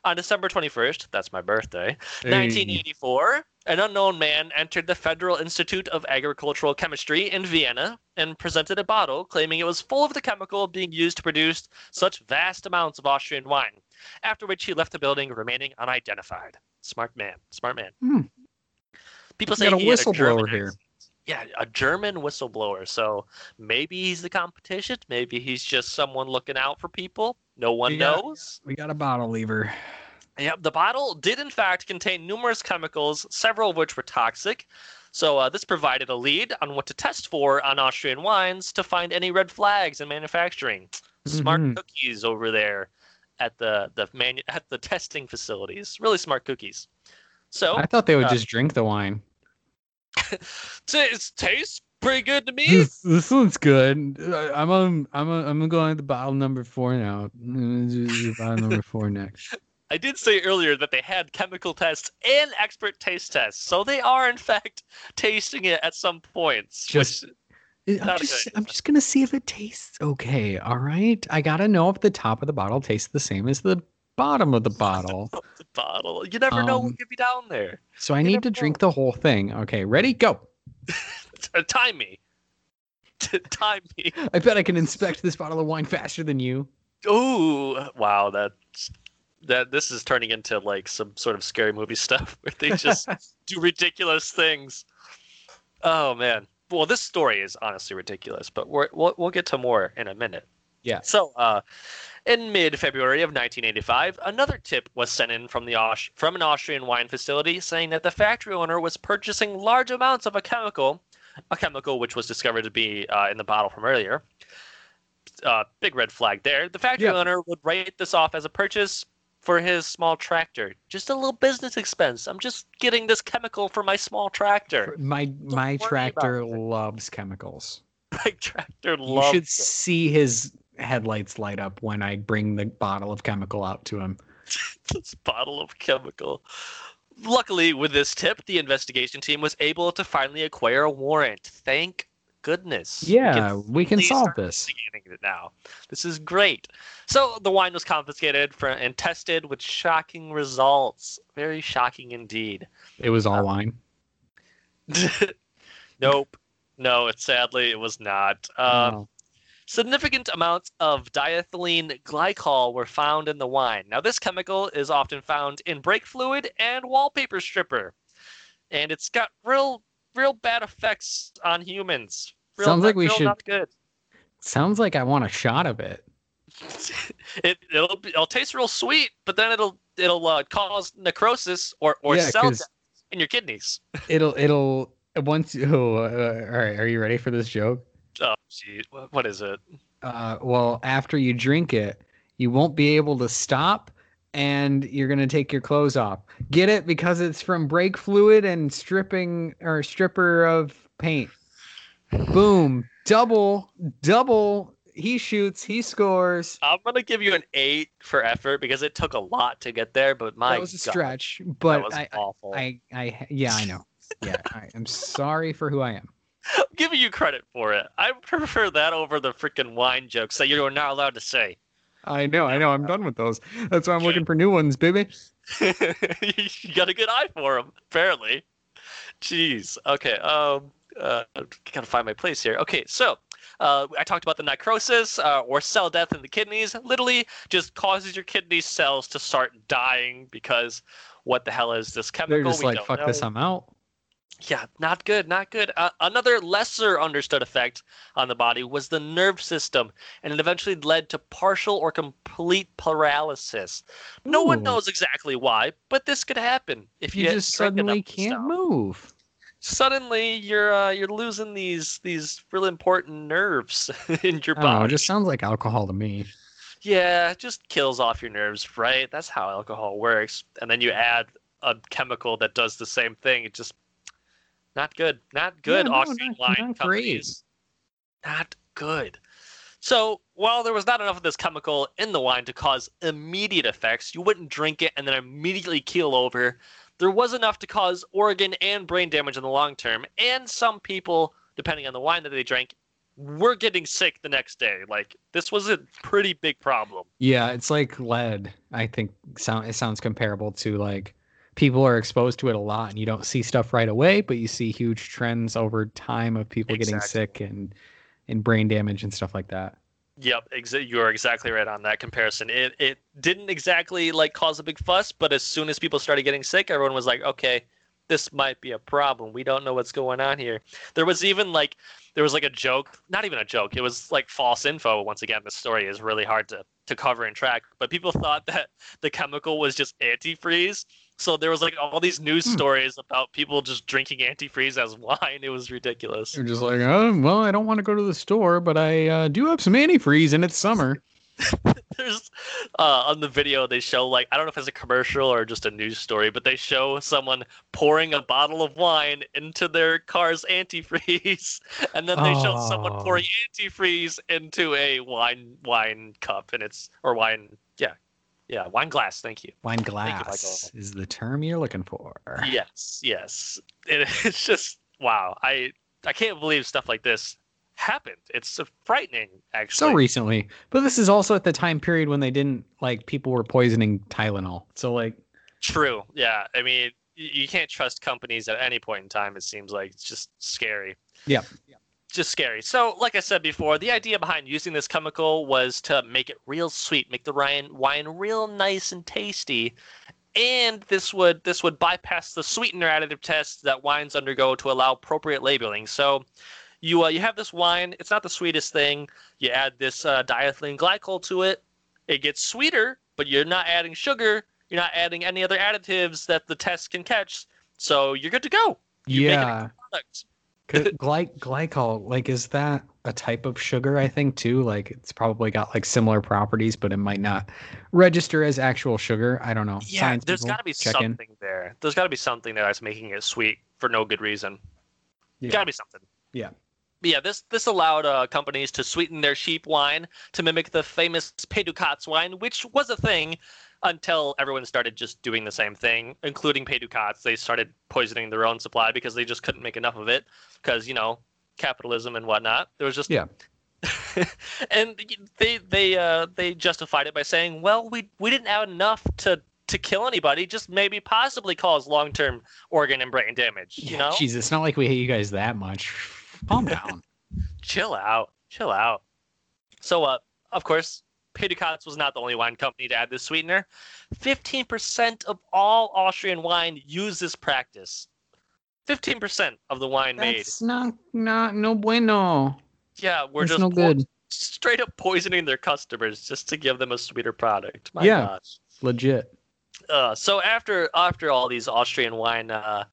on December 21st, that's my birthday, 1984, an unknown man entered the Federal Institute of Agricultural Chemistry in Vienna and presented a bottle claiming it was full of the chemical being used to produce such vast amounts of Austrian wine. After which he left the building remaining unidentified. Smart man. Smart man. Hmm. People We say got a he whistleblower German here. Yeah, a German whistleblower. So maybe he's the competition. Maybe he's just someone looking out for people. No one Yeah. knows. We got a bottle lever. Yep, the bottle did in fact contain numerous chemicals, several of which were toxic. So uh, this provided a lead on what to test for on Austrian wines to find any red flags in manufacturing. Smart Mhm. cookies over there at the the manu- at the testing facilities. Really smart cookies. So I thought they would uh, just drink the wine. [LAUGHS] it tastes pretty good to me. This, this one's good. I'm on. I'm. On, I'm gonna go on to bottle number four now. I'm gonna do bottle number four next. I did say earlier that they had chemical tests and expert taste tests, so they are in fact tasting it at some points. Just- which, I'm just. I'm just gonna see if it tastes okay. All right. I gotta know if the top of the bottle tastes the same as the bottom of the [LAUGHS] bottle. the bottle. You never know Um, what could be down there. So I You need to drink the whole thing. Okay. Ready? Go. [LAUGHS] Time me. [LAUGHS] Time me. I bet I can inspect this bottle of wine faster than you. Oh wow, that's that. This is turning into like some sort of scary movie [LAUGHS] stuff where they just [LAUGHS] do ridiculous things. Oh man. Well, this story is honestly ridiculous, but we're, we'll we'll get to more in a minute. Yeah. So, uh, in mid-February of 1985, another tip was sent in from the Aus- from an Austrian wine facility saying that the factory owner was purchasing large amounts of a chemical, a chemical which was discovered to be uh, in the bottle from earlier. Uh, big red flag there. The factory Yeah. owner would write this off as a purchase for his small tractor. Just a little business expense. I'm just getting this chemical for my small tractor. My my worry about tractor loves chemicals. My tractor loves. You should it. see his headlights light up when I bring the bottle of chemical out to him. [LAUGHS] this bottle of chemical. Luckily, with this tip, the investigation team was able to finally acquire a warrant. Thank goodness. We can Yeah, we can solve this. it now. This is great. So the wine was confiscated for, and tested with shocking results. Very shocking indeed. It was all Uh, wine. [LAUGHS] nope. No, it sadly it was not. Um, Oh. Significant amounts of diethylene glycol were found in the wine. Now, this chemical is often found in brake fluid and wallpaper stripper, and it's got real, real bad effects on humans. Real Sounds like we should- Not good. Sounds like I want a shot of it. [LAUGHS] it it'll be, it'll taste real sweet, but then it'll it'll uh, cause necrosis or or Yeah, cell death in your kidneys. [LAUGHS] It'll it'll once. [LAUGHS] Oh, uh, all right. Are you ready for this joke? Oh, gee, what, what is it? Uh, well, after you drink it, you won't be able to stop, and you're gonna take your clothes off. Get it because it's from brake fluid and stripping or stripper of paint. Boom! Double, double. He shoots. He scores. I'm gonna give you an eight for effort because it took a lot to get there, but my that was a God, stretch, but was I, awful. I, I, yeah, I know. Yeah, I am sorry for who I am. [LAUGHS] I'm giving you credit for it. I prefer that over the freaking wine jokes that you are not allowed to say. I know, I know. I'm done with those. That's why I'm Good. looking for new ones, baby. [LAUGHS] you got a good eye for them, apparently. Jeez. Okay. Um. Uh. Gotta find my place here. Okay. So. Uh, I talked about the necrosis uh, or cell death in the kidneys. Literally, just causes your kidney cells to start dying because what the hell is this chemical? They're just We like, don't fuck this. I'm out. Yeah, not good, not good. Uh, another lesser understood effect on the body was the nerve system, and it eventually led to partial or complete paralysis. No one knows exactly why, but this could happen if you, You just suddenly can't move. Suddenly, you're uh, you're losing these these really important nerves [LAUGHS] in your body. don't. It just sounds like alcohol to me. Yeah, it just kills off your nerves, right? That's how alcohol works. And then you add a chemical that does the same thing. It just not good. Not good. no, Austrian not- wine not great. companies. Not good. So while there was not enough of this chemical in the wine to cause immediate effects, you wouldn't drink it and then immediately keel over. There was enough to cause organ and brain damage in the long term, and some people, depending on the wine that they drank, we're getting sick the next day. Like this was a pretty big problem. Yeah, it's like lead. I think sound it sounds comparable to like people are exposed to it a lot and you don't see stuff right away, but you see huge trends over time of people getting sick and and brain damage and stuff like that. Yep, exa- you're exactly right on that comparison. It it didn't exactly like cause a big fuss, but as soon as people started getting sick, everyone was like, "Okay, this might be a problem. We don't know what's going on here." There was even like there was like a joke, not even a joke. It was like false info. Once again, the story is really hard to to cover and track, but people thought that [LAUGHS] the chemical was just antifreeze. So there was like all these news Hmm. stories about people just drinking antifreeze as [LAUGHS] wine. It was ridiculous. They're just like, oh, well, I don't want to go to the store, but I uh, do have some antifreeze and it's summer. [LAUGHS] there's uh, on the video they show like I don't know if it's a commercial or just a news story, but they show someone pouring a bottle of wine into their car's antifreeze, [LAUGHS] and then they show someone Oh. pouring antifreeze into a wine wine cup, and it's or wine yeah yeah wine glass. Thank you. Wine you, glass is the term you're looking for. Yes yes. It, [LAUGHS] it's just wow. I I can't believe stuff like this happened. It's frightening actually. So recently, but this is also at the time period when they didn't like people were poisoning Tylenol. So like, True. Yeah. I mean, you can't trust companies at any point in time. It seems like it's just scary. Yep. Just scary. So, like I said before, the idea behind using this chemical was to make it real sweet, make the wine wine real nice and tasty, and this would this would bypass the sweetener additive tests that wines undergo to allow appropriate labeling. So. You, uh, you have this wine. It's not the sweetest thing. You add this uh, diethylene glycol to it. It gets sweeter, but you're not adding sugar. You're not adding any other additives that the test can catch. So you're good to go. You make it a yeah, [LAUGHS] gly- glycol, like, is that a type of sugar? I think too. Like, it's probably got like similar properties, but it might not register as actual sugar. I don't know. Yeah, Science there's got to be check in. something there. There's got to be something there that's making it sweet for no good reason. Yeah. Got to be something. Yeah. But yeah, this this allowed uh, companies to sweeten their sheep wine to mimic the famous Pays du Cats wine, which was a thing until everyone started just doing the same thing, including Pays du Cats. They started poisoning their own supply because they just couldn't make enough of it because you know capitalism and whatnot. There was just Yeah. [LAUGHS] and they they uh, they justified it by saying, well, we we didn't add enough to to kill anybody, just maybe possibly cause long term organ and brain damage. You know, Jeez, it's not like we hate you guys that much. Calm down. [LAUGHS] chill out, chill out. So, uh, of course, Du was not the only wine company to add this sweetener. Fifteen percent of all Austrian wine use this practice. Fifteen percent of the wine made. That's not not no bueno. Yeah, we're That's just no po- good. straight up poisoning their customers just to give them a sweeter product. My Yeah. gosh. Legit. Uh, so after after all these Austrian wine uh,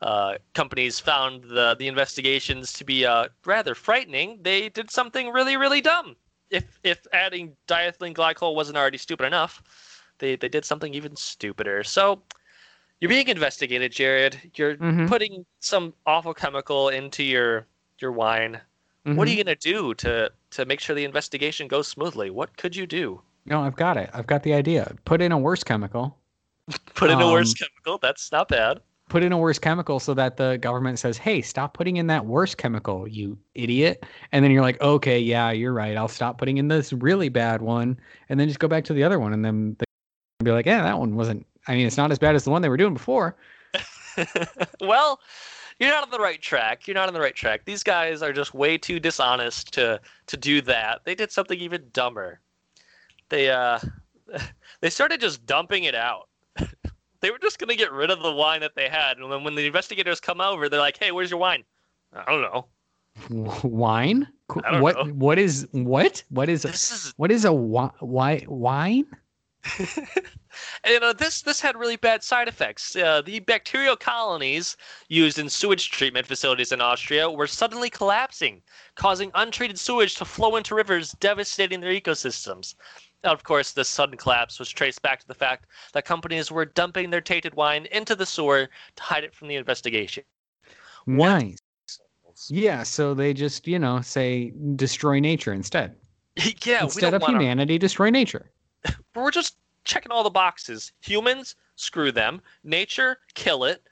uh, companies found the the investigations to be uh, rather frightening, they did something really really dumb. If if adding diethylene glycol wasn't already stupid enough, they they did something even stupider. So you're being investigated, Jared. You're Mhm. putting some awful chemical into your your wine. What are Mhm. you gonna do to to make sure the investigation goes smoothly? What could you do? No, I've got it. I've got the idea. Put in a worse chemical. [LAUGHS] Put in a worse Um, chemical. That's not bad. Put in a worse chemical so that the government says, "Hey, stop putting in that worse chemical, you idiot." And then you're like, "Okay, yeah, you're right. I'll stop putting in this really bad one, and then just go back to the other one." And then they be like, "Yeah, that one wasn't. I mean, it's not as bad as the one they were doing before." [LAUGHS] well, you're not on the right track. You're not on the right track. These guys are just way too dishonest to to do that. They did something even dumber. They uh [LAUGHS] they started just dumping it out. They were just gonna get rid of the wine that they had, and then when the investigators come over, they're like, "Hey, where's your wine?" I don't know. Wine? What? know. What is what? What is This is what is a wi- wi- wine? [LAUGHS] [LAUGHS] And, you know, this this had really bad side effects. Uh, the bacterial colonies used in sewage treatment facilities in Austria were suddenly collapsing, causing untreated sewage to flow into rivers, devastating their ecosystems. Of course, this sudden collapse was traced back to the fact that companies were dumping their tainted wine into the sewer to hide it from the investigation. Nice. Yeah, so they just, you know, say destroy nature instead. [LAUGHS] yeah, we instead of humanity, destroy nature. [LAUGHS] we're just checking all the boxes. Humans, screw them. Nature, kill it.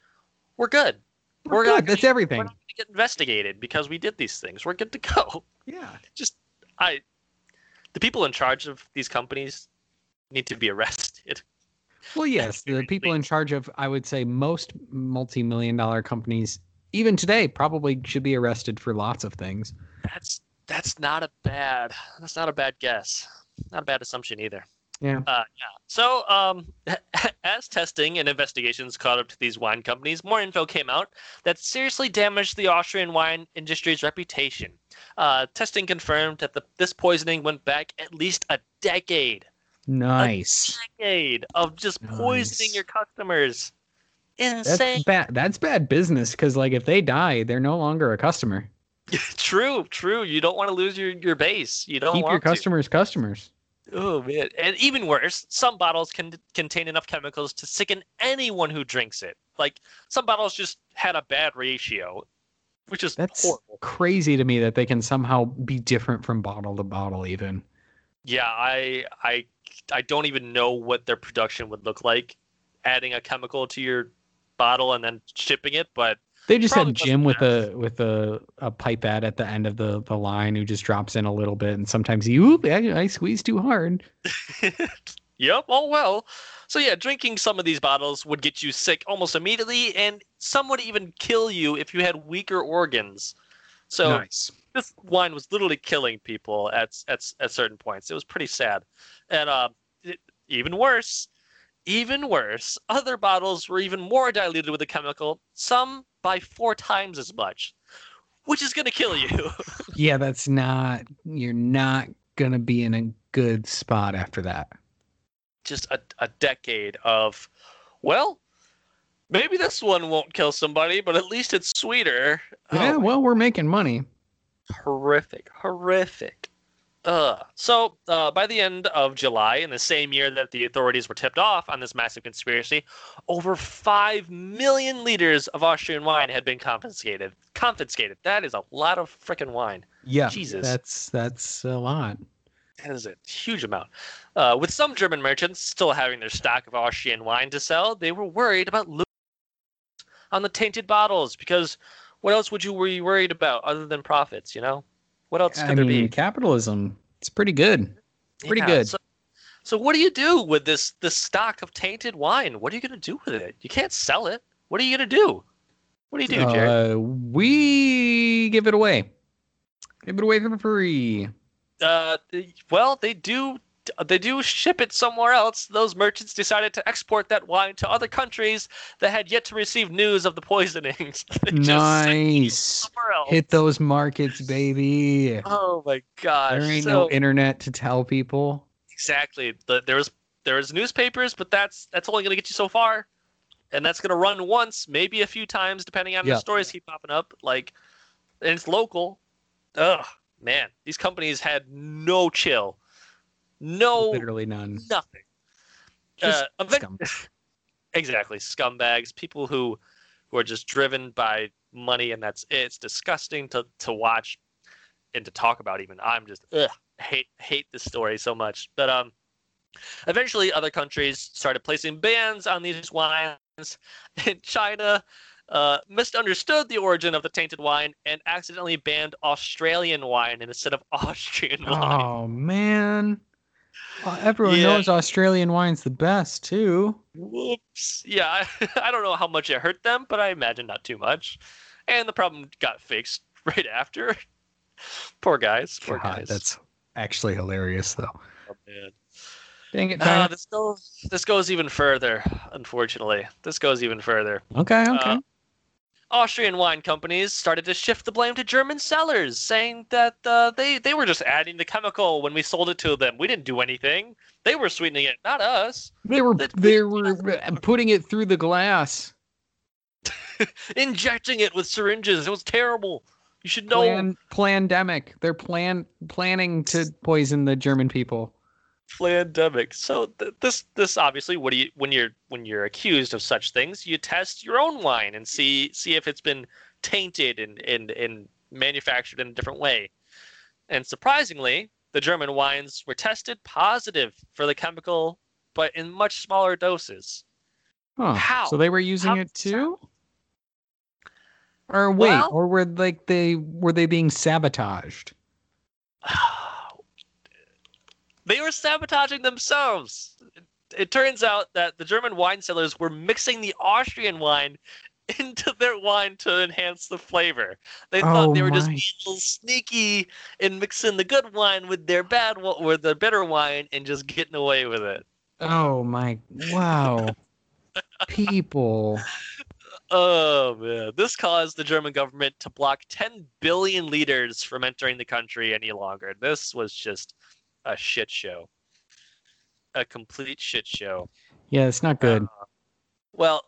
We're good. We're, We're good. not That's We're everything. not going to get investigated because we did these things. We're good to go. Yeah. Just I, the people in charge of these companies need to be arrested. Well, yes, the people in charge of, I would say, most multi-million dollar companies, even today, probably should be arrested for lots of things. That's that's not a bad that's not a bad guess. Not a bad assumption either. Yeah. Uh, yeah. So, um, [LAUGHS] as testing and investigations caught up to these wine companies, more info came out that seriously damaged the Austrian wine industry's reputation. Uh, testing confirmed that the, this poisoning went back at least a decade. Nice. Decade of just poisoning Nice. your customers. Insane. That's bad. That's bad business because, like, if they die, they're no longer a customer. [LAUGHS] true, true. You don't want to lose your, your base. You don't want to Keep your to. customers customers. Oh man! And even worse, some bottles can contain enough chemicals to sicken anyone who drinks it. Like some bottles just had a bad ratio, which is That's horrible. crazy to me that they can somehow be different from bottle to bottle, even. Yeah, I, I, I don't even know what their production would look like, adding a chemical to your bottle and then shipping it. But They just Probably have Jim with a with a, a pipette at the end of the, the line who just drops in a little bit, and sometimes he, oop, I, I squeeze too hard. [LAUGHS] yep, oh well. So yeah, drinking some of these bottles would get you sick almost immediately, and some would even kill you if you had weaker organs. So nice. this wine was literally killing people at at at certain points. It was pretty sad, and uh, it, even worse, even worse, other bottles were even more diluted with the chemical. Some by four times as much, which is gonna kill you. [LAUGHS] Yeah, that's not. You're not gonna be in a good spot after that. Just a a decade of, well. Maybe this one won't kill somebody, but at least it's sweeter. Yeah, Oh, well, we're making money. horrific, horrific. Ugh. So, uh, by the end of July, in the same year that the authorities were tipped off on this massive conspiracy, over 5 million liters of Austrian wine had been confiscated. Confiscated. That is a lot of freaking wine. Yeah, Jesus. that's that's a lot. That is a huge amount. Uh, with some German merchants still having their stock of Austrian wine to sell, they were worried about losing on the tainted bottles because what else would you be worried about other than profits, you know? What else could I there mean, be? capitalism. It's pretty good. pretty Yeah, good. So, so what do you do with this this stock of tainted wine? What are you gonna do with it? You can't sell it. What are you gonna do? What do you do, Jared? Uh, we give it away. Give it away for free. Uh, well, they do they do ship it somewhere else. Those merchants decided to export that wine to other countries that had yet to receive news of the poisonings. [LAUGHS] They just sent it Nice. Hit those markets, baby. Oh my gosh! There ain't so, no internet to tell people. exactly. The, there was there was newspapers, but that's that's only gonna get you so far, and that's gonna run once, maybe a few times, depending on Yeah. the stories keep popping up. Like, and it's local. Ugh, man, these companies had no chill, no Literally none. nothing. Just uh, event- [LAUGHS] exactly, scumbags, people who who are just driven by money, and that's it. It's disgusting to to watch and to talk about. Even I'm just ugh, hate hate this story so much. But um, eventually, other countries started placing bans on these wines. [LAUGHS] And China uh, misunderstood the origin of the tainted wine and accidentally banned Australian wine instead of [LAUGHS] Austrian wine. Oh man. Well, everyone Yeah. knows Australian wine's the best too. Whoops. Yeah, I, [LAUGHS] I don't know how much it hurt them, but I imagine not too much. And the problem got fixed [LAUGHS] right after. Poor guys. Poor God, guys. that's actually hilarious though. Oh, man. Dang it, Uh, this goes this goes even further. Unfortunately, this goes even further. okay, okay. uh, Austrian wine companies started to shift the blame to German sellers, saying that uh, they they were just adding the chemical when we sold it to them. We didn't do anything. They were sweetening it, not us. they were that- they were putting it through the glass. [LAUGHS] Injecting it with syringes. It was terrible. You should know. Plan plandemic. They're plan planning to poison the German people. Pandemic. So th- this this obviously what do you when you're when you're accused of such things, you test your own wine and see see if it's been tainted and and, and manufactured in a different way. And surprisingly, the German wines were tested positive for the chemical, but in much smaller doses. Huh. How? So they were using How it too? Or wait, Well- or were like they were they being sabotaged? They were sabotaging themselves. It, it turns out that the German wine cellars were mixing the Austrian wine [LAUGHS] into their wine to enhance the flavor. They thought Oh they were just being a little sneaky and mixing the good wine with their bad with the bitter wine and just getting away with it. Oh my wow. [LAUGHS] People. Oh man, this caused the German government to block 10 billion liters from entering the country any longer. This was just a shit show. A complete shit show. Yeah, it's not good. Uh, well,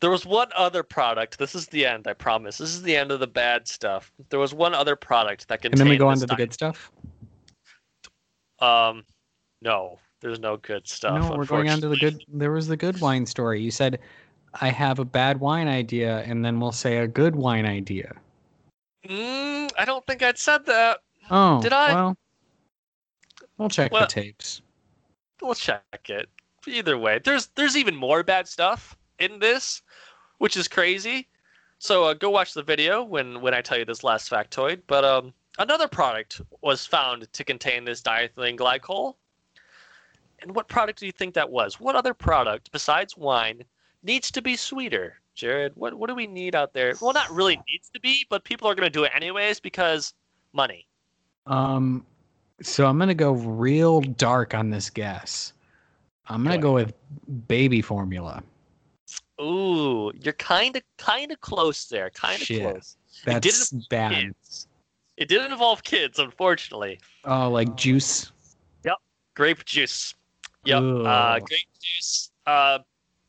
there was one other product. This is the end, I promise. This is the end of the bad stuff. There was one other product that can. and then we go on to the good stuff. Um, no, there's no good stuff. no, we're going on to the good. There was the good wine story. You said, "I have a bad wine idea," and then we'll say a good wine idea. Mm, I don't think I'd said that. Oh, Did I? Well, we'll check Well- the tapes. we'll check it. Either way, there's there's even more bad stuff in this, which is crazy. So uh, go watch the video when when I tell you this last factoid. But um, another product was found to contain this diethylene glycol. And what product do you think that was? What other product besides wine needs to be sweeter, Jared? What what do we need out there? Well, not really needs to be, but people are going to do it anyways because money. Um, so I'm gonna go real dark on this guess. I'm gonna Go go with baby formula. Ooh, you're kind of kind of close there. Kind of close. It That's bad. kids. It didn't involve kids, unfortunately. Oh, like juice. Yep, grape juice. Yep. Uh, grape juice uh,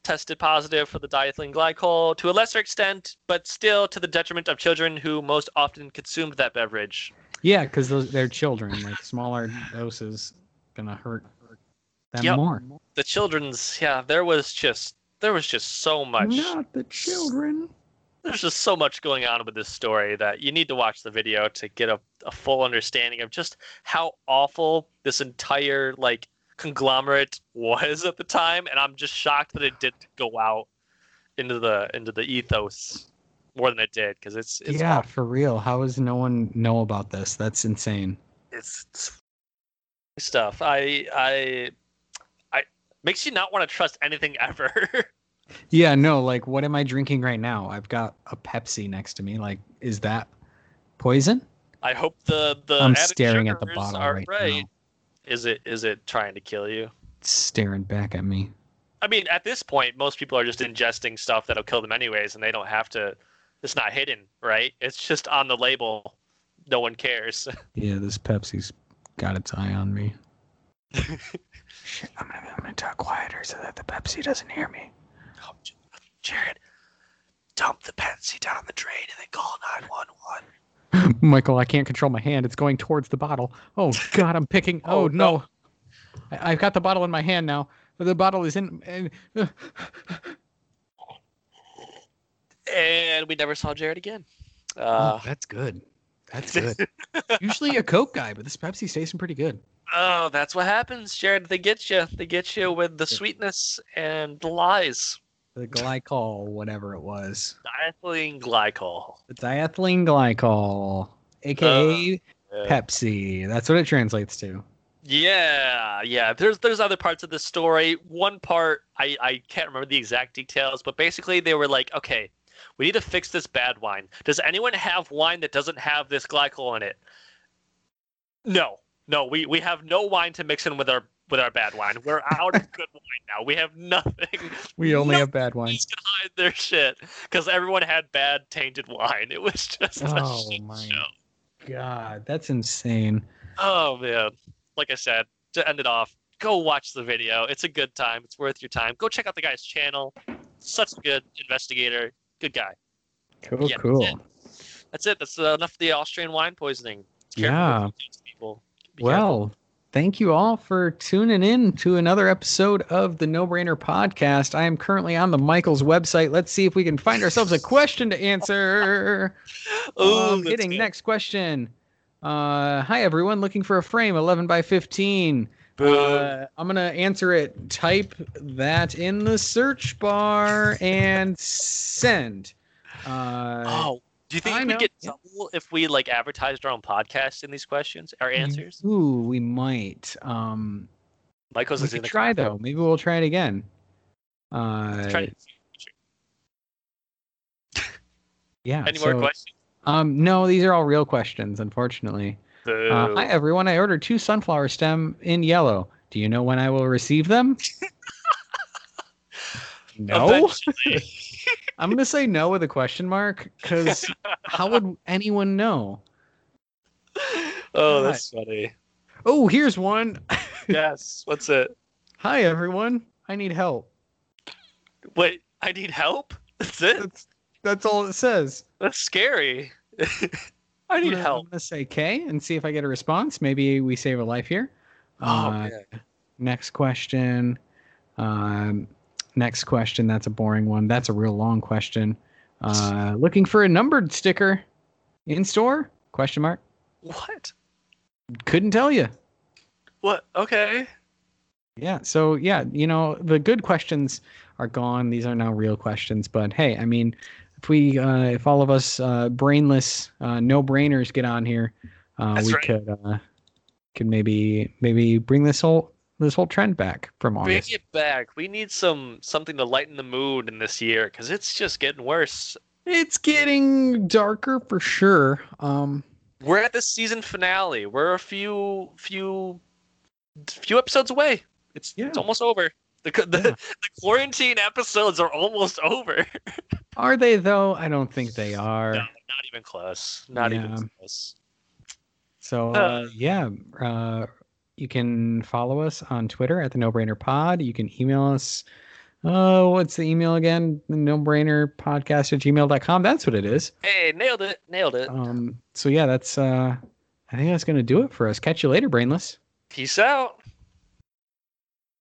tested positive for the diethylene glycol to a lesser extent, but still to the detriment of children who most often consumed that beverage. Yeah, because those they're children. Like smaller doses gonna hurt them Yep. more. The children's, yeah, there was just there was just so much. Not the children. There's just so much going on with this story that you need to watch the video to get a, a full understanding of just how awful this entire like conglomerate was at the time and i'm just shocked that it didn't go out into the into the ethos more than it did because it's it's yeah, awful. for real. How does no one know about this? That's insane. it's, it's stuff i i i makes you not want to trust anything [LAUGHS] ever Yeah, no, like what am I drinking right now? I've got a Pepsi next to me. Like, is that poison? i hope the the I'm staring at the bottle right right now. is it is it trying to kill you It's staring back at me. I mean, at this point, most people are just ingesting stuff that'll kill them anyways, and they don't have to. It's not hidden, right? It's just on the label. No one cares. [LAUGHS] Yeah, this Pepsi's got its eye on me. [LAUGHS] Shit, I'm gonna, I'm gonna talk quieter so that the Pepsi doesn't hear me. Oh, Jared, dump the Pepsi down the drain and then call 911. [LAUGHS] Michael, I can't control my hand. It's going towards the bottle. Oh God, I'm picking. Oh, Oh, no. no. I, I've got the bottle in my hand now. The bottle is in. in And we never saw Jared again. oh, Uh, that's good. That's [LAUGHS] good. Usually a Coke guy, but this Pepsi's tasting pretty good. oh, that's what happens, Jared. They get you. They get you with the sweetness and the lies. The glycol, whatever it was. Diethylene glycol. The diethylene glycol, aka Yeah. Pepsi. That's what it translates to. Yeah, yeah. There's there's other parts of the story. One part I I can't remember the exact details, but basically they were like, okay, we need to fix this bad wine. Does anyone have wine that doesn't have this glycol in it? No, no. We we have no wine to mix in with our with our bad wine. We're out of good [LAUGHS] wine now. We have nothing. We only No have bad wine. Can hide their shit because everyone had bad tainted wine. It was just a Oh my show. God, that's insane. Oh man. Like I said, to end it off, go watch the video. It's a good time. It's worth your time. Go check out the guy's channel. Such a good investigator. Good guy. Cool, Yeah, cool. that's it. That's it. That's uh, enough of the Austrian wine poisoning. Yeah. people. Be Well, thank you all for tuning in to another episode of the No Brainer Podcast. I am currently on the Michaels website. Let's see if we can find ourselves a question to answer. [LAUGHS] oh, um, hitting good. next question. Uh, hi everyone, looking for a frame 11 by 15. Uh, I'm gonna answer it. Type that in the search bar and send. Uh, oh, do you think I we know, get yeah. if we like advertised our own podcast in these questions, our answers? Ooh, we might. Um, Michael's we in could the try though. Maybe we'll try it again. Uh, Try yeah. Any more questions? Um, no, these are all real questions, unfortunately. Uh, hi everyone. I ordered two sunflower stem in yellow. Do you know when I will receive them? [LAUGHS] no. [LAUGHS] I'm gonna say no with a question mark because how would anyone know? oh, that's funny. Oh, here's one. Yes. What's it? Hi everyone. I need help. Wait, I need help. That's it. That's that's all it says. That's scary. [LAUGHS] I I'm need help. I'm gonna say K and see if I get a response. Maybe we save a life here. Oh, Uh, next question. Um, next question. That's a boring one. That's a real long question. Uh, looking for a numbered sticker in store? Question mark. What? Couldn't tell you. What? Okay. Yeah. So yeah, you know the good questions are gone. These are now real questions. But hey, I mean, if we, uh, if all of us uh, brainless, uh, no brainers get on here, uh, we right. could, uh, could maybe maybe bring this whole this whole trend back from Bring it back. We need some something to lighten the mood in this year because it's just getting worse. It's getting darker for sure. Um, We're at the season finale. We're a few few few episodes away. It's Yeah. it's almost over. The, the, Yeah. [LAUGHS] the quarantine episodes are almost over. are they though? I don't think they [LAUGHS] are. No, not even close. Not Yeah. even close. So Uh. uh, yeah, uh, you can follow us on Twitter at the No Brainer Pod. You can email us. Oh, what's the email again? The No Brainer Podcast at gmail.com. That's what it is. Hey, nailed it. Nailed it. Um, so yeah, that's uh, I think that's gonna do it for us. Catch you later, Brainless. Peace out.